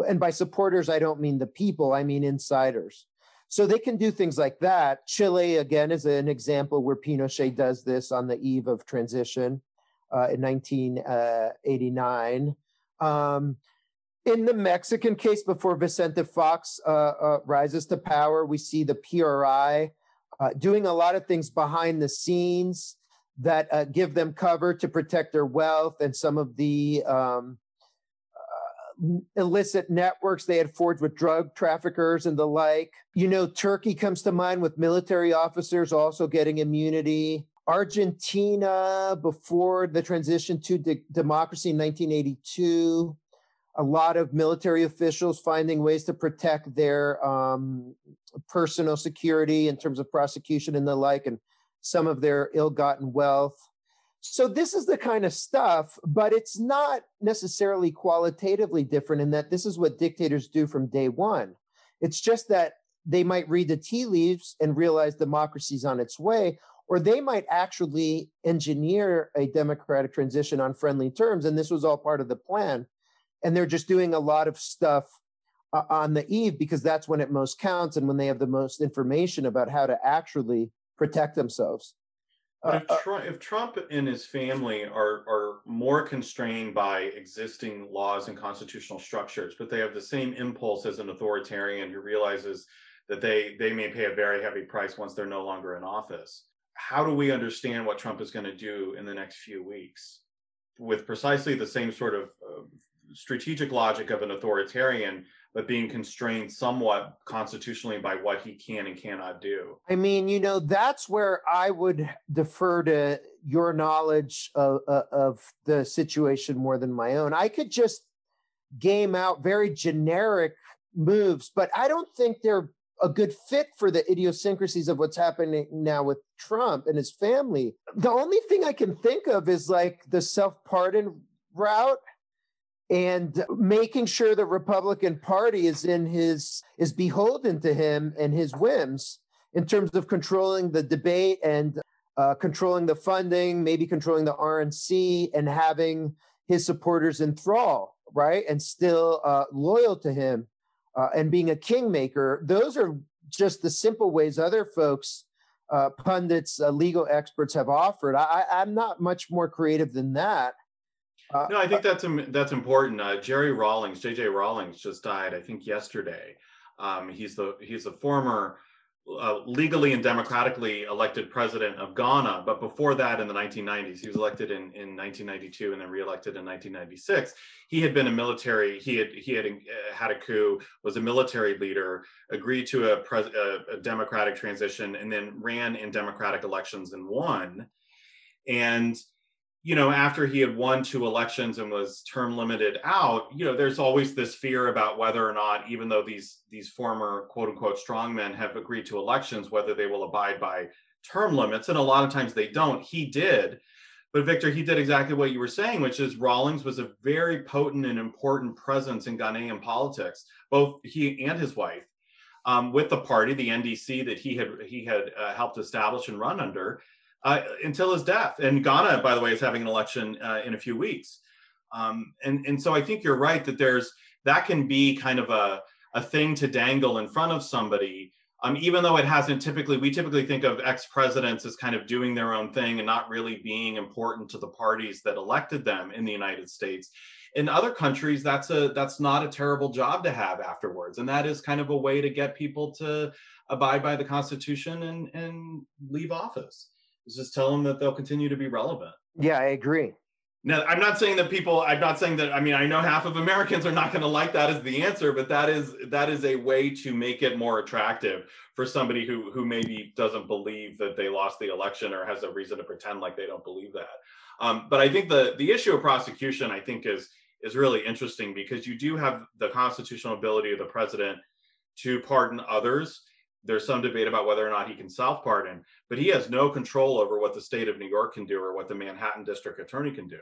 and by supporters, I don't mean the people, I mean insiders. So they can do things like that. Chile, again, is an example where Pinochet does this on the eve of transition uh, in 1989. Uh, um, in the Mexican case, before Vicente Fox uh, uh, rises to power, we see the PRI uh, doing a lot of things behind the scenes that uh, give them cover to protect their wealth and some of the um, uh, illicit networks they had forged with drug traffickers and the like. You know, Turkey comes to mind with military officers also getting immunity. Argentina, before the transition to de- democracy in 1982, a lot of military officials finding ways to protect their um, personal security in terms of prosecution and the like, and some of their ill gotten wealth. So, this is the kind of stuff, but it's not necessarily qualitatively different in that this is what dictators do from day one. It's just that they might read the tea leaves and realize democracy's on its way, or they might actually engineer a democratic transition on friendly terms. And this was all part of the plan and they're just doing a lot of stuff uh, on the eve because that's when it most counts and when they have the most information about how to actually protect themselves. But if, uh, uh Trump, if Trump and his family are are more constrained by existing laws and constitutional structures, but they have the same impulse as an authoritarian who realizes that they they may pay a very heavy price once they're no longer in office. How do we understand what Trump is going to do in the next few weeks with precisely the same sort of uh, strategic logic of an authoritarian, but being constrained somewhat constitutionally by what he can and cannot do. I mean, you know, that's where I would defer to your knowledge of, uh, of the situation more than my own. I could just game out very generic moves, but I don't think they're a good fit for the idiosyncrasies of what's happening now with Trump and his family. The only thing I can think of is like the self pardon route and making sure the Republican Party is in his is beholden to him and his whims in terms of controlling the debate and uh, controlling the funding, maybe controlling the RNC, and having his supporters in thrall, right, and still uh, loyal to him uh, and being a kingmaker. Those are just the simple ways other folks. Uh, pundits, uh, legal experts have offered. I, I'm not much more creative than that. Uh, no, I think uh, that's that's important. Uh, Jerry Rawlings, JJ Rawlings, just died. I think yesterday. Um, he's the he's the former uh, legally and democratically elected president of Ghana. But before that, in the 1990s, he was elected in, in 1992 and then reelected in 1996. He had been a military. He had he had uh, had a coup, was a military leader, agreed to a, pres, a, a democratic transition, and then ran in democratic elections and won. And you know, after he had won two elections and was term limited out, you know, there's always this fear about whether or not, even though these these former quote unquote strongmen have agreed to elections, whether they will abide by term limits. And a lot of times they don't. He did. But Victor, he did exactly what you were saying, which is Rawlings was a very potent and important presence in Ghanaian politics, both he and his wife, um, with the party, the NDC that he had he had uh, helped establish and run under uh, until his death. And Ghana, by the way, is having an election uh, in a few weeks. Um, and, and so I think you're right that there's that can be kind of a, a thing to dangle in front of somebody. Um, even though it hasn't typically, we typically think of ex presidents as kind of doing their own thing and not really being important to the parties that elected them in the United States. In other countries, that's a that's not a terrible job to have afterwards, and that is kind of a way to get people to abide by the Constitution and and leave office is just tell them that they'll continue to be relevant. Yeah, I agree. Now, I'm not saying that people. I'm not saying that. I mean, I know half of Americans are not going to like that as the answer, but that is that is a way to make it more attractive for somebody who who maybe doesn't believe that they lost the election or has a reason to pretend like they don't believe that. Um, but I think the the issue of prosecution, I think, is is really interesting because you do have the constitutional ability of the president to pardon others there's some debate about whether or not he can self pardon, but he has no control over what the state of New York can do or what the Manhattan district attorney can do.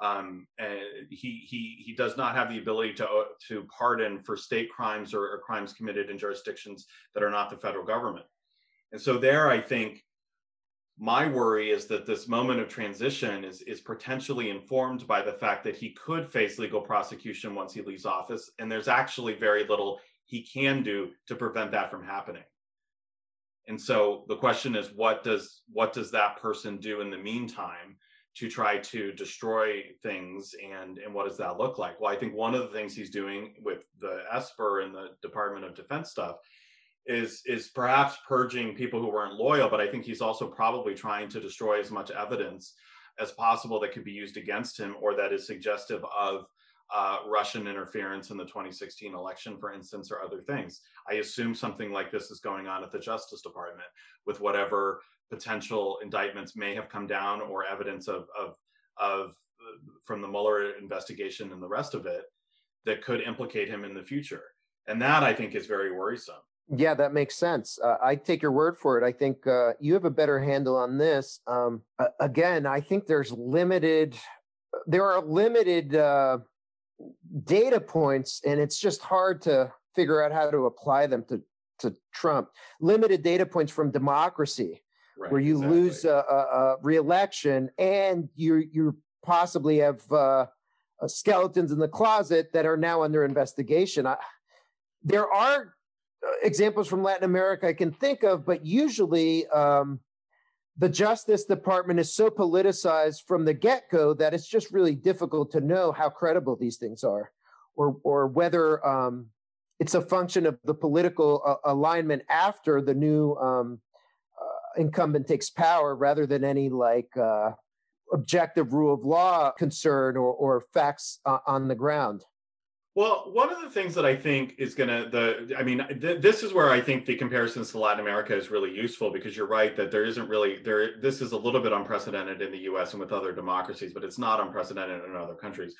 Um, and he he he does not have the ability to to pardon for state crimes or, or crimes committed in jurisdictions that are not the federal government. And so there, I think my worry is that this moment of transition is is potentially informed by the fact that he could face legal prosecution once he leaves office, and there's actually very little he can do to prevent that from happening and so the question is what does what does that person do in the meantime to try to destroy things and and what does that look like? Well i think one of the things he's doing with the esper and the department of defense stuff is is perhaps purging people who weren't loyal but i think he's also probably trying to destroy as much evidence as possible that could be used against him or that is suggestive of uh, Russian interference in the 2016 election, for instance, or other things. I assume something like this is going on at the Justice Department with whatever potential indictments may have come down or evidence of, of, of from the Mueller investigation and the rest of it that could implicate him in the future. And that I think is very worrisome. Yeah, that makes sense. Uh, I take your word for it. I think uh, you have a better handle on this. Um, again, I think there's limited. There are limited uh, data points, and it's just hard to figure out how to apply them to to Trump. Limited data points from democracy, right, where you exactly. lose a, a, a, reelection and you you possibly have uh, uh, skeletons in the closet that are now under investigation. I, there are uh, examples from Latin America I can think of, but usually um, the Justice Department is so politicized from the get go that it's just really difficult to know how credible these things are, or or whether um, it's a function of the political uh, alignment after the new um, uh, incumbent takes power, rather than any like uh, objective rule of law concern or or facts uh, on the ground. Well, one of the things that I think is going to the I mean th- this is where I think the comparisons to Latin America is really useful because you're right that there isn't really there this is a little bit unprecedented in the US and with other democracies but it's not unprecedented in other countries.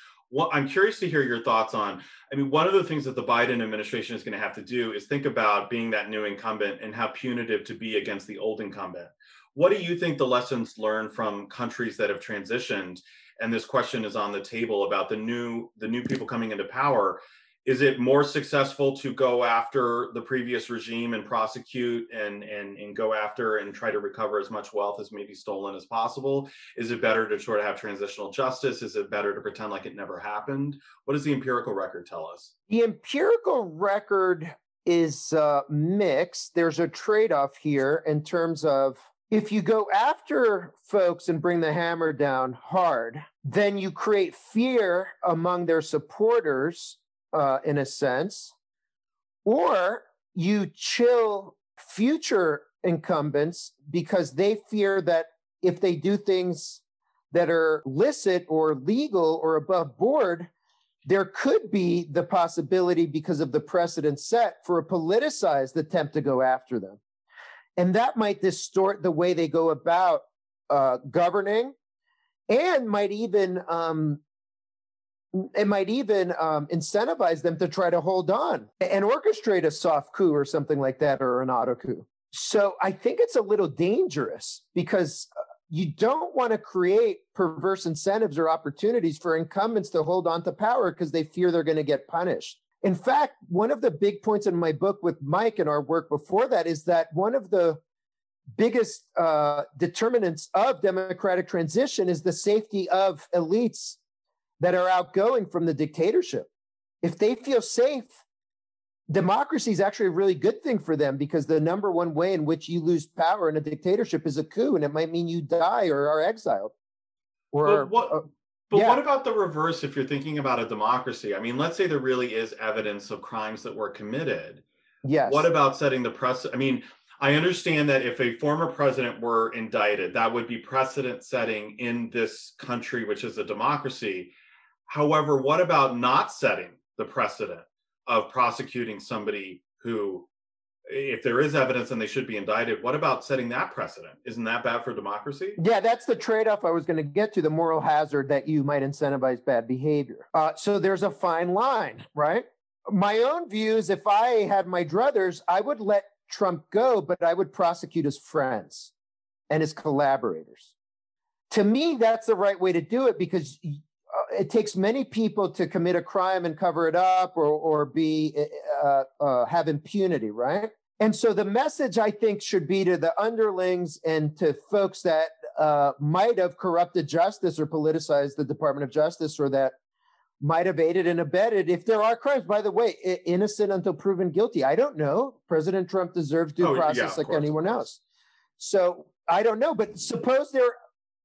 I'm curious to hear your thoughts on I mean one of the things that the Biden administration is going to have to do is think about being that new incumbent and how punitive to be against the old incumbent. What do you think the lessons learned from countries that have transitioned and this question is on the table about the new the new people coming into power is it more successful to go after the previous regime and prosecute and, and and go after and try to recover as much wealth as maybe stolen as possible? Is it better to sort of have transitional justice? Is it better to pretend like it never happened? What does the empirical record tell us? The empirical record is uh, mixed. There's a trade-off here in terms of if you go after folks and bring the hammer down hard, then you create fear among their supporters, uh, in a sense, or you chill future incumbents because they fear that if they do things that are licit or legal or above board, there could be the possibility because of the precedent set for a politicized attempt to go after them. And that might distort the way they go about uh, governing and might even um, it might even um, incentivize them to try to hold on and orchestrate a soft coup or something like that or an auto coup. So I think it's a little dangerous because uh, you don't want to create perverse incentives or opportunities for incumbents to hold on to power because they fear they're going to get punished. In fact, one of the big points in my book with Mike and our work before that is that one of the biggest uh, determinants of democratic transition is the safety of elites that are outgoing from the dictatorship. If they feel safe, democracy is actually a really good thing for them because the number one way in which you lose power in a dictatorship is a coup, and it might mean you die or are exiled. Or but what? But yeah. what about the reverse if you're thinking about a democracy? I mean, let's say there really is evidence of crimes that were committed. Yes. What about setting the press? I mean, I understand that if a former president were indicted, that would be precedent setting in this country, which is a democracy. However, what about not setting the precedent of prosecuting somebody who, if there is evidence and they should be indicted, what about setting that precedent? Isn't that bad for democracy? Yeah, that's the trade off I was going to get to the moral hazard that you might incentivize bad behavior. Uh, so there's a fine line, right? My own views, if I had my druthers, I would let Trump go, but I would prosecute his friends and his collaborators. To me, that's the right way to do it because it takes many people to commit a crime and cover it up or or be uh, uh, have impunity, right? And so the message I think should be to the underlings and to folks that uh, might have corrupted justice or politicized the Department of Justice or that might have aided and abetted if there are crimes. By the way, innocent until proven guilty. I don't know. President Trump deserves due oh, process yeah, like course, anyone else. So I don't know. But suppose there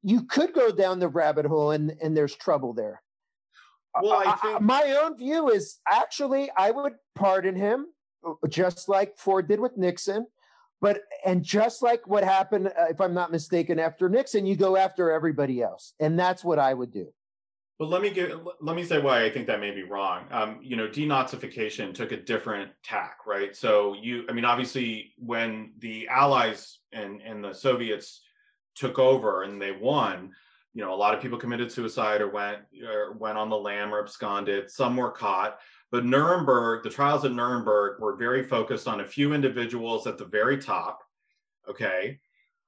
you could go down the rabbit hole and, and there's trouble there. Well, I think I, my own view is actually I would pardon him, uh, just like Ford did with Nixon. But and just like what happened, uh, if I'm not mistaken, after Nixon, you go after everybody else, and that's what I would do. But let me give let me say why I think that may be wrong. Um, you know, denazification took a different tack, right? So you, I mean, obviously, when the Allies and and the Soviets took over and they won, you know, a lot of people committed suicide or went or went on the lam or absconded. Some were caught. But Nuremberg, the trials at Nuremberg were very focused on a few individuals at the very top. Okay.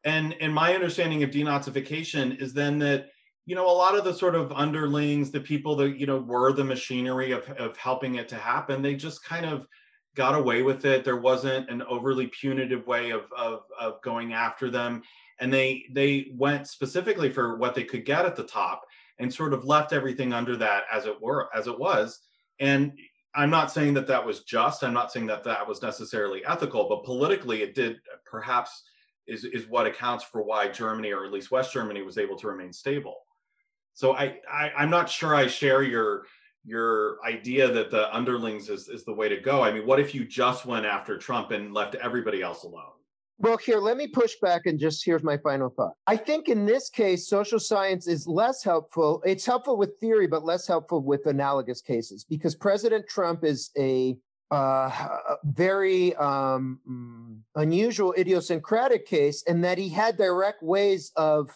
And and my understanding of denazification is then that you know a lot of the sort of underlings the people that you know were the machinery of, of helping it to happen they just kind of got away with it there wasn't an overly punitive way of, of, of going after them and they they went specifically for what they could get at the top and sort of left everything under that as it were as it was. And i'm not saying that that was just i'm not saying that that was necessarily ethical but politically it did perhaps is is what accounts for why germany or at least west germany was able to remain stable. So i, I i'm not sure i share your your idea that the underlings is, is the way to go. I mean what if you just went after trump and left everybody else alone well, here, let me push back and just here's my final thought. I think in this case, social science is less helpful. It's helpful with theory, but less helpful with analogous cases because President Trump is a uh, very um, mm, unusual, idiosyncratic case in that he had direct ways of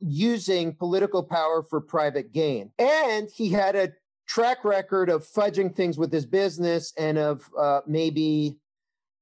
using political power for private gain. And he had a track record of fudging things with his business and of uh, maybe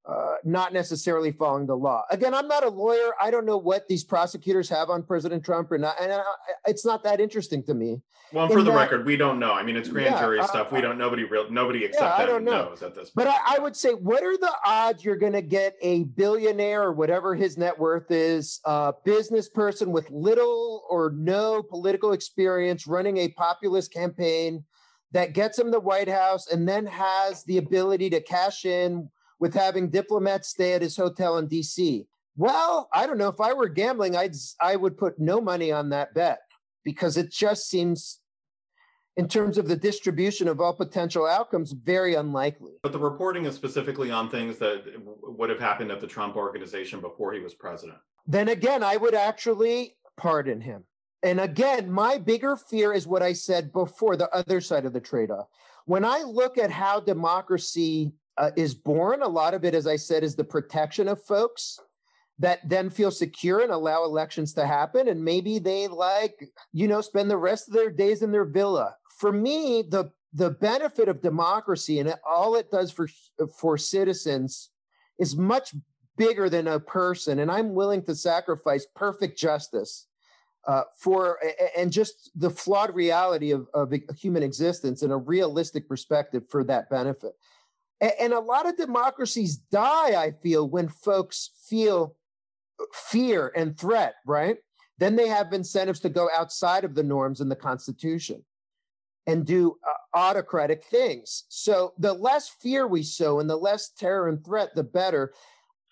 uh, not necessarily following the law. Again, I'm not a lawyer. I don't know what these prosecutors have on President Trump or not, and I, it's not that interesting to me. Well, for the that, record, we don't know. I mean, it's grand yeah, jury stuff. We don't. Nobody real. Nobody except yeah, them know. knows at this. Point. But I, I would say, what are the odds you're going to get a billionaire or whatever his net worth is, a business person with little or no political experience running a populist campaign that gets him the White House and then has the ability to cash in with having diplomats stay at his hotel in DC. Well, I don't know. If I were gambling, I'd I would put no money on that bet because it just seems in terms of the distribution of all potential outcomes very unlikely but the reporting is specifically on things that would have happened at the Trump organization before he was president. Then again, I would actually pardon him. And again, my bigger fear is what I said before the other side of the trade off. When I look at how democracy uh, is born, a lot of it, as I said, is the protection of folks that then feel secure and allow elections to happen. And maybe they like, you know, spend the rest of their days in their villa. For me, the the benefit of democracy and all it does for for citizens is much bigger than a person and i'm willing to sacrifice perfect justice uh, for and just the flawed reality of, of human existence and a realistic perspective for that benefit and, and a lot of democracies die i feel when folks feel fear and threat right then they have incentives to go outside of the norms in the constitution and do uh, autocratic things. So the less fear we sow and the less terror and threat, the better.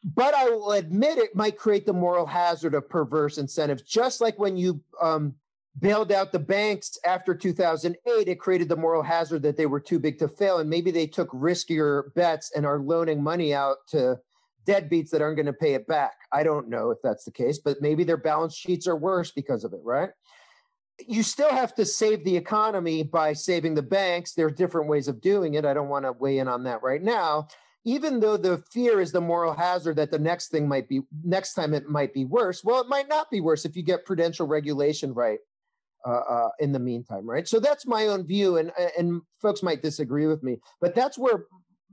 But I will admit it might create the moral hazard of perverse incentives, just like when you um, bailed out the banks after 2008, it created the moral hazard that they were too big to fail. And maybe they took riskier bets and are loaning money out to deadbeats that aren't going to pay it back. I don't know if that's the case, but maybe their balance sheets are worse because of it, right? you still have to save the economy by saving the banks. There are different ways of doing it. I don't want to weigh in on that right now. Even though the fear is the moral hazard that the next thing might be, next time it might be worse. Well, it might not be worse if you get prudential regulation right uh, uh, in the meantime, right? So that's my own view, and and folks might disagree with me, but that's where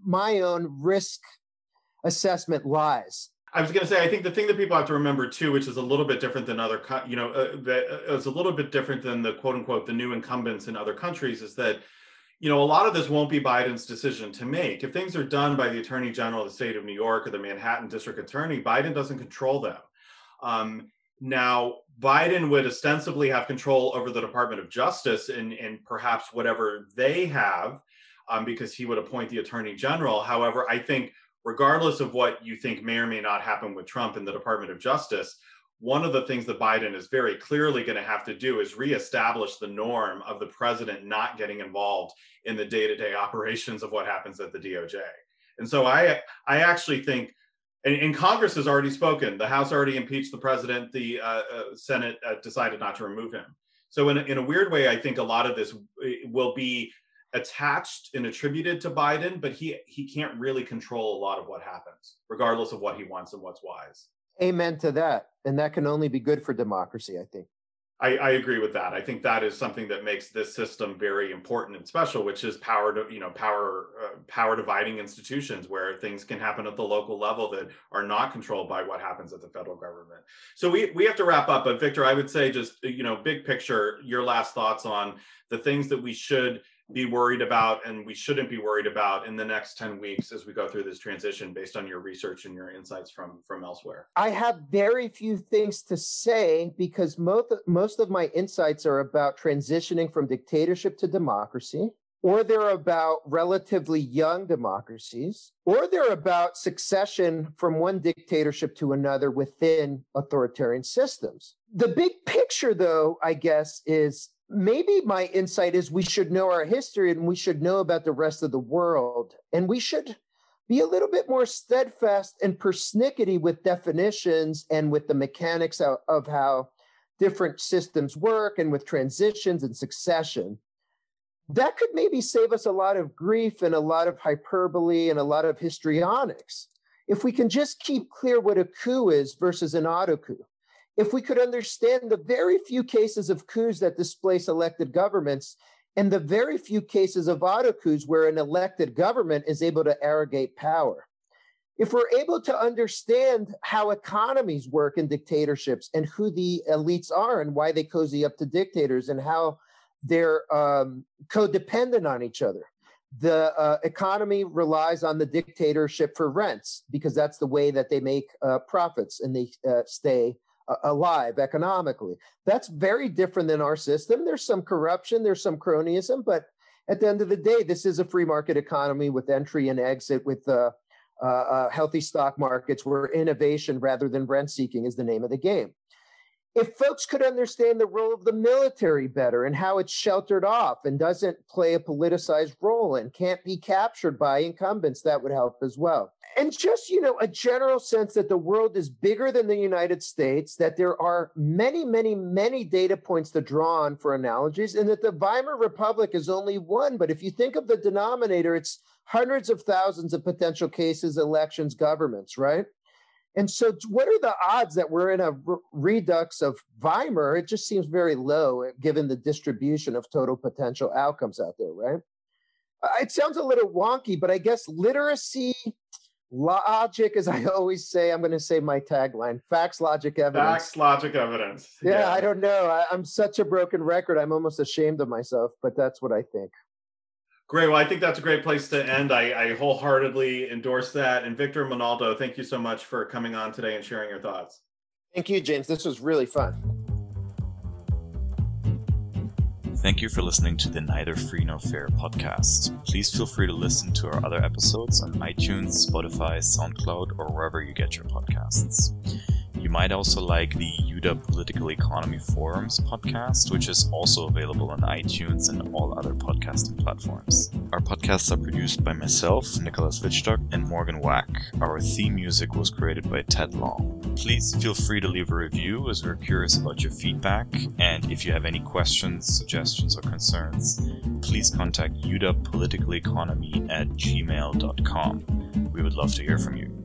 my own risk assessment lies. I was going to say, I think the thing that people have to remember too, which is a little bit different than other, you know, uh, that uh, a little bit different than the quote unquote the new incumbents in other countries, is that, you know, a lot of this won't be Biden's decision to make. If things are done by the Attorney General of the state of New York or the Manhattan District Attorney, Biden doesn't control them. Um, now, Biden would ostensibly have control over the Department of Justice and, and perhaps whatever they have, um, because he would appoint the Attorney General. However, I think regardless of what you think may or may not happen with Trump and the Department of Justice, one of the things that Biden is very clearly going to have to do is reestablish the norm of the president not getting involved in the day-to-day operations of what happens at the DOJ. And so I I actually think and, and Congress has already spoken. The House already impeached the president. The uh, uh, Senate uh, decided not to remove him. So in a, in a weird way, I think a lot of this will be attached and attributed to Biden, but he he can't really control a lot of what happens, regardless of what he wants and what's wise. Amen to that. And that can only be good for democracy, I think. I, I agree with that. I think that is something that makes this system very important and special, which is power to you know power uh, power dividing institutions where things can happen at the local level that are not controlled by what happens at the federal government. So we we have to wrap up. But Victor, I would say just you know big picture, your last thoughts on the things that we should be worried about and we shouldn't be worried about in the next 10 weeks as we go through this transition based on your research and your insights from from elsewhere i have very few things to say because most most of my insights are about transitioning from dictatorship to democracy or they're about relatively young democracies, or they're about succession from one dictatorship to another within authoritarian systems. The big picture, though, I guess, is maybe my insight is we should know our history and we should know about the rest of the world. And we should be a little bit more steadfast and persnickety with definitions and with the mechanics of, of how different systems work and with transitions and succession. That could maybe save us a lot of grief and a lot of hyperbole and a lot of histrionics if we can just keep clear what a coup is versus an auto coup if we could understand the very few cases of coups that displace elected governments and the very few cases of auto coups where an elected government is able to arrogate power. If we're able to understand how economies work in dictatorships and who the elites are and why they cozy up to dictators and how they're um, codependent on each other. The uh, economy relies on the dictatorship for rents because that's the way that they make uh, profits and they uh, stay alive economically. That's very different than our system. There's some corruption, there's some cronyism, but at the end of the day, this is a free market economy with entry and exit, with uh, uh, uh, healthy stock markets where innovation rather than rent seeking is the name of the game. If folks could understand the role of the military better and how it's sheltered off and doesn't play a politicized role and can't be captured by incumbents, that would help as well. and just you know a general sense that the world is bigger than the united states that there are many many many data points to draw on for analogies and that the weimar republic is only one but if you think of the denominator it's hundreds of thousands of potential cases elections governments right and so what are the odds that we're in a redux of weimar it just seems very low uh, given the distribution of total potential outcomes out there right it sounds a little wonky but i guess literacy logic, as I [LAUGHS] always say, I'm going to say my tagline facts, logic, evidence. Facts, logic, evidence. Yeah, yeah. I don't know. I, I'm such a broken record. I'm almost ashamed of myself, but that's what I think. Great. Well, I think that's a great place to end. I, I wholeheartedly endorse that. And Victor Menaldo, thank you so much for coming on today and sharing your thoughts. Thank you, James. This was really fun. Thank you for listening to the Neither Free Nor Fair podcast. Please feel free to listen to our other episodes on iTunes, Spotify, SoundCloud, or wherever you get your podcasts. You might also like the UW Political Economy Forums podcast, which is also available on iTunes and all other podcasting platforms. Our podcasts are produced by myself, Nicholas Wittstock, and Morgan Wack. Our theme music was created by Ted Long. Please feel free to leave a review as we're curious about your feedback. And if you have any questions, suggestions, or concerns, please contact UW Political Economy at gmail.com. We would love to hear from you.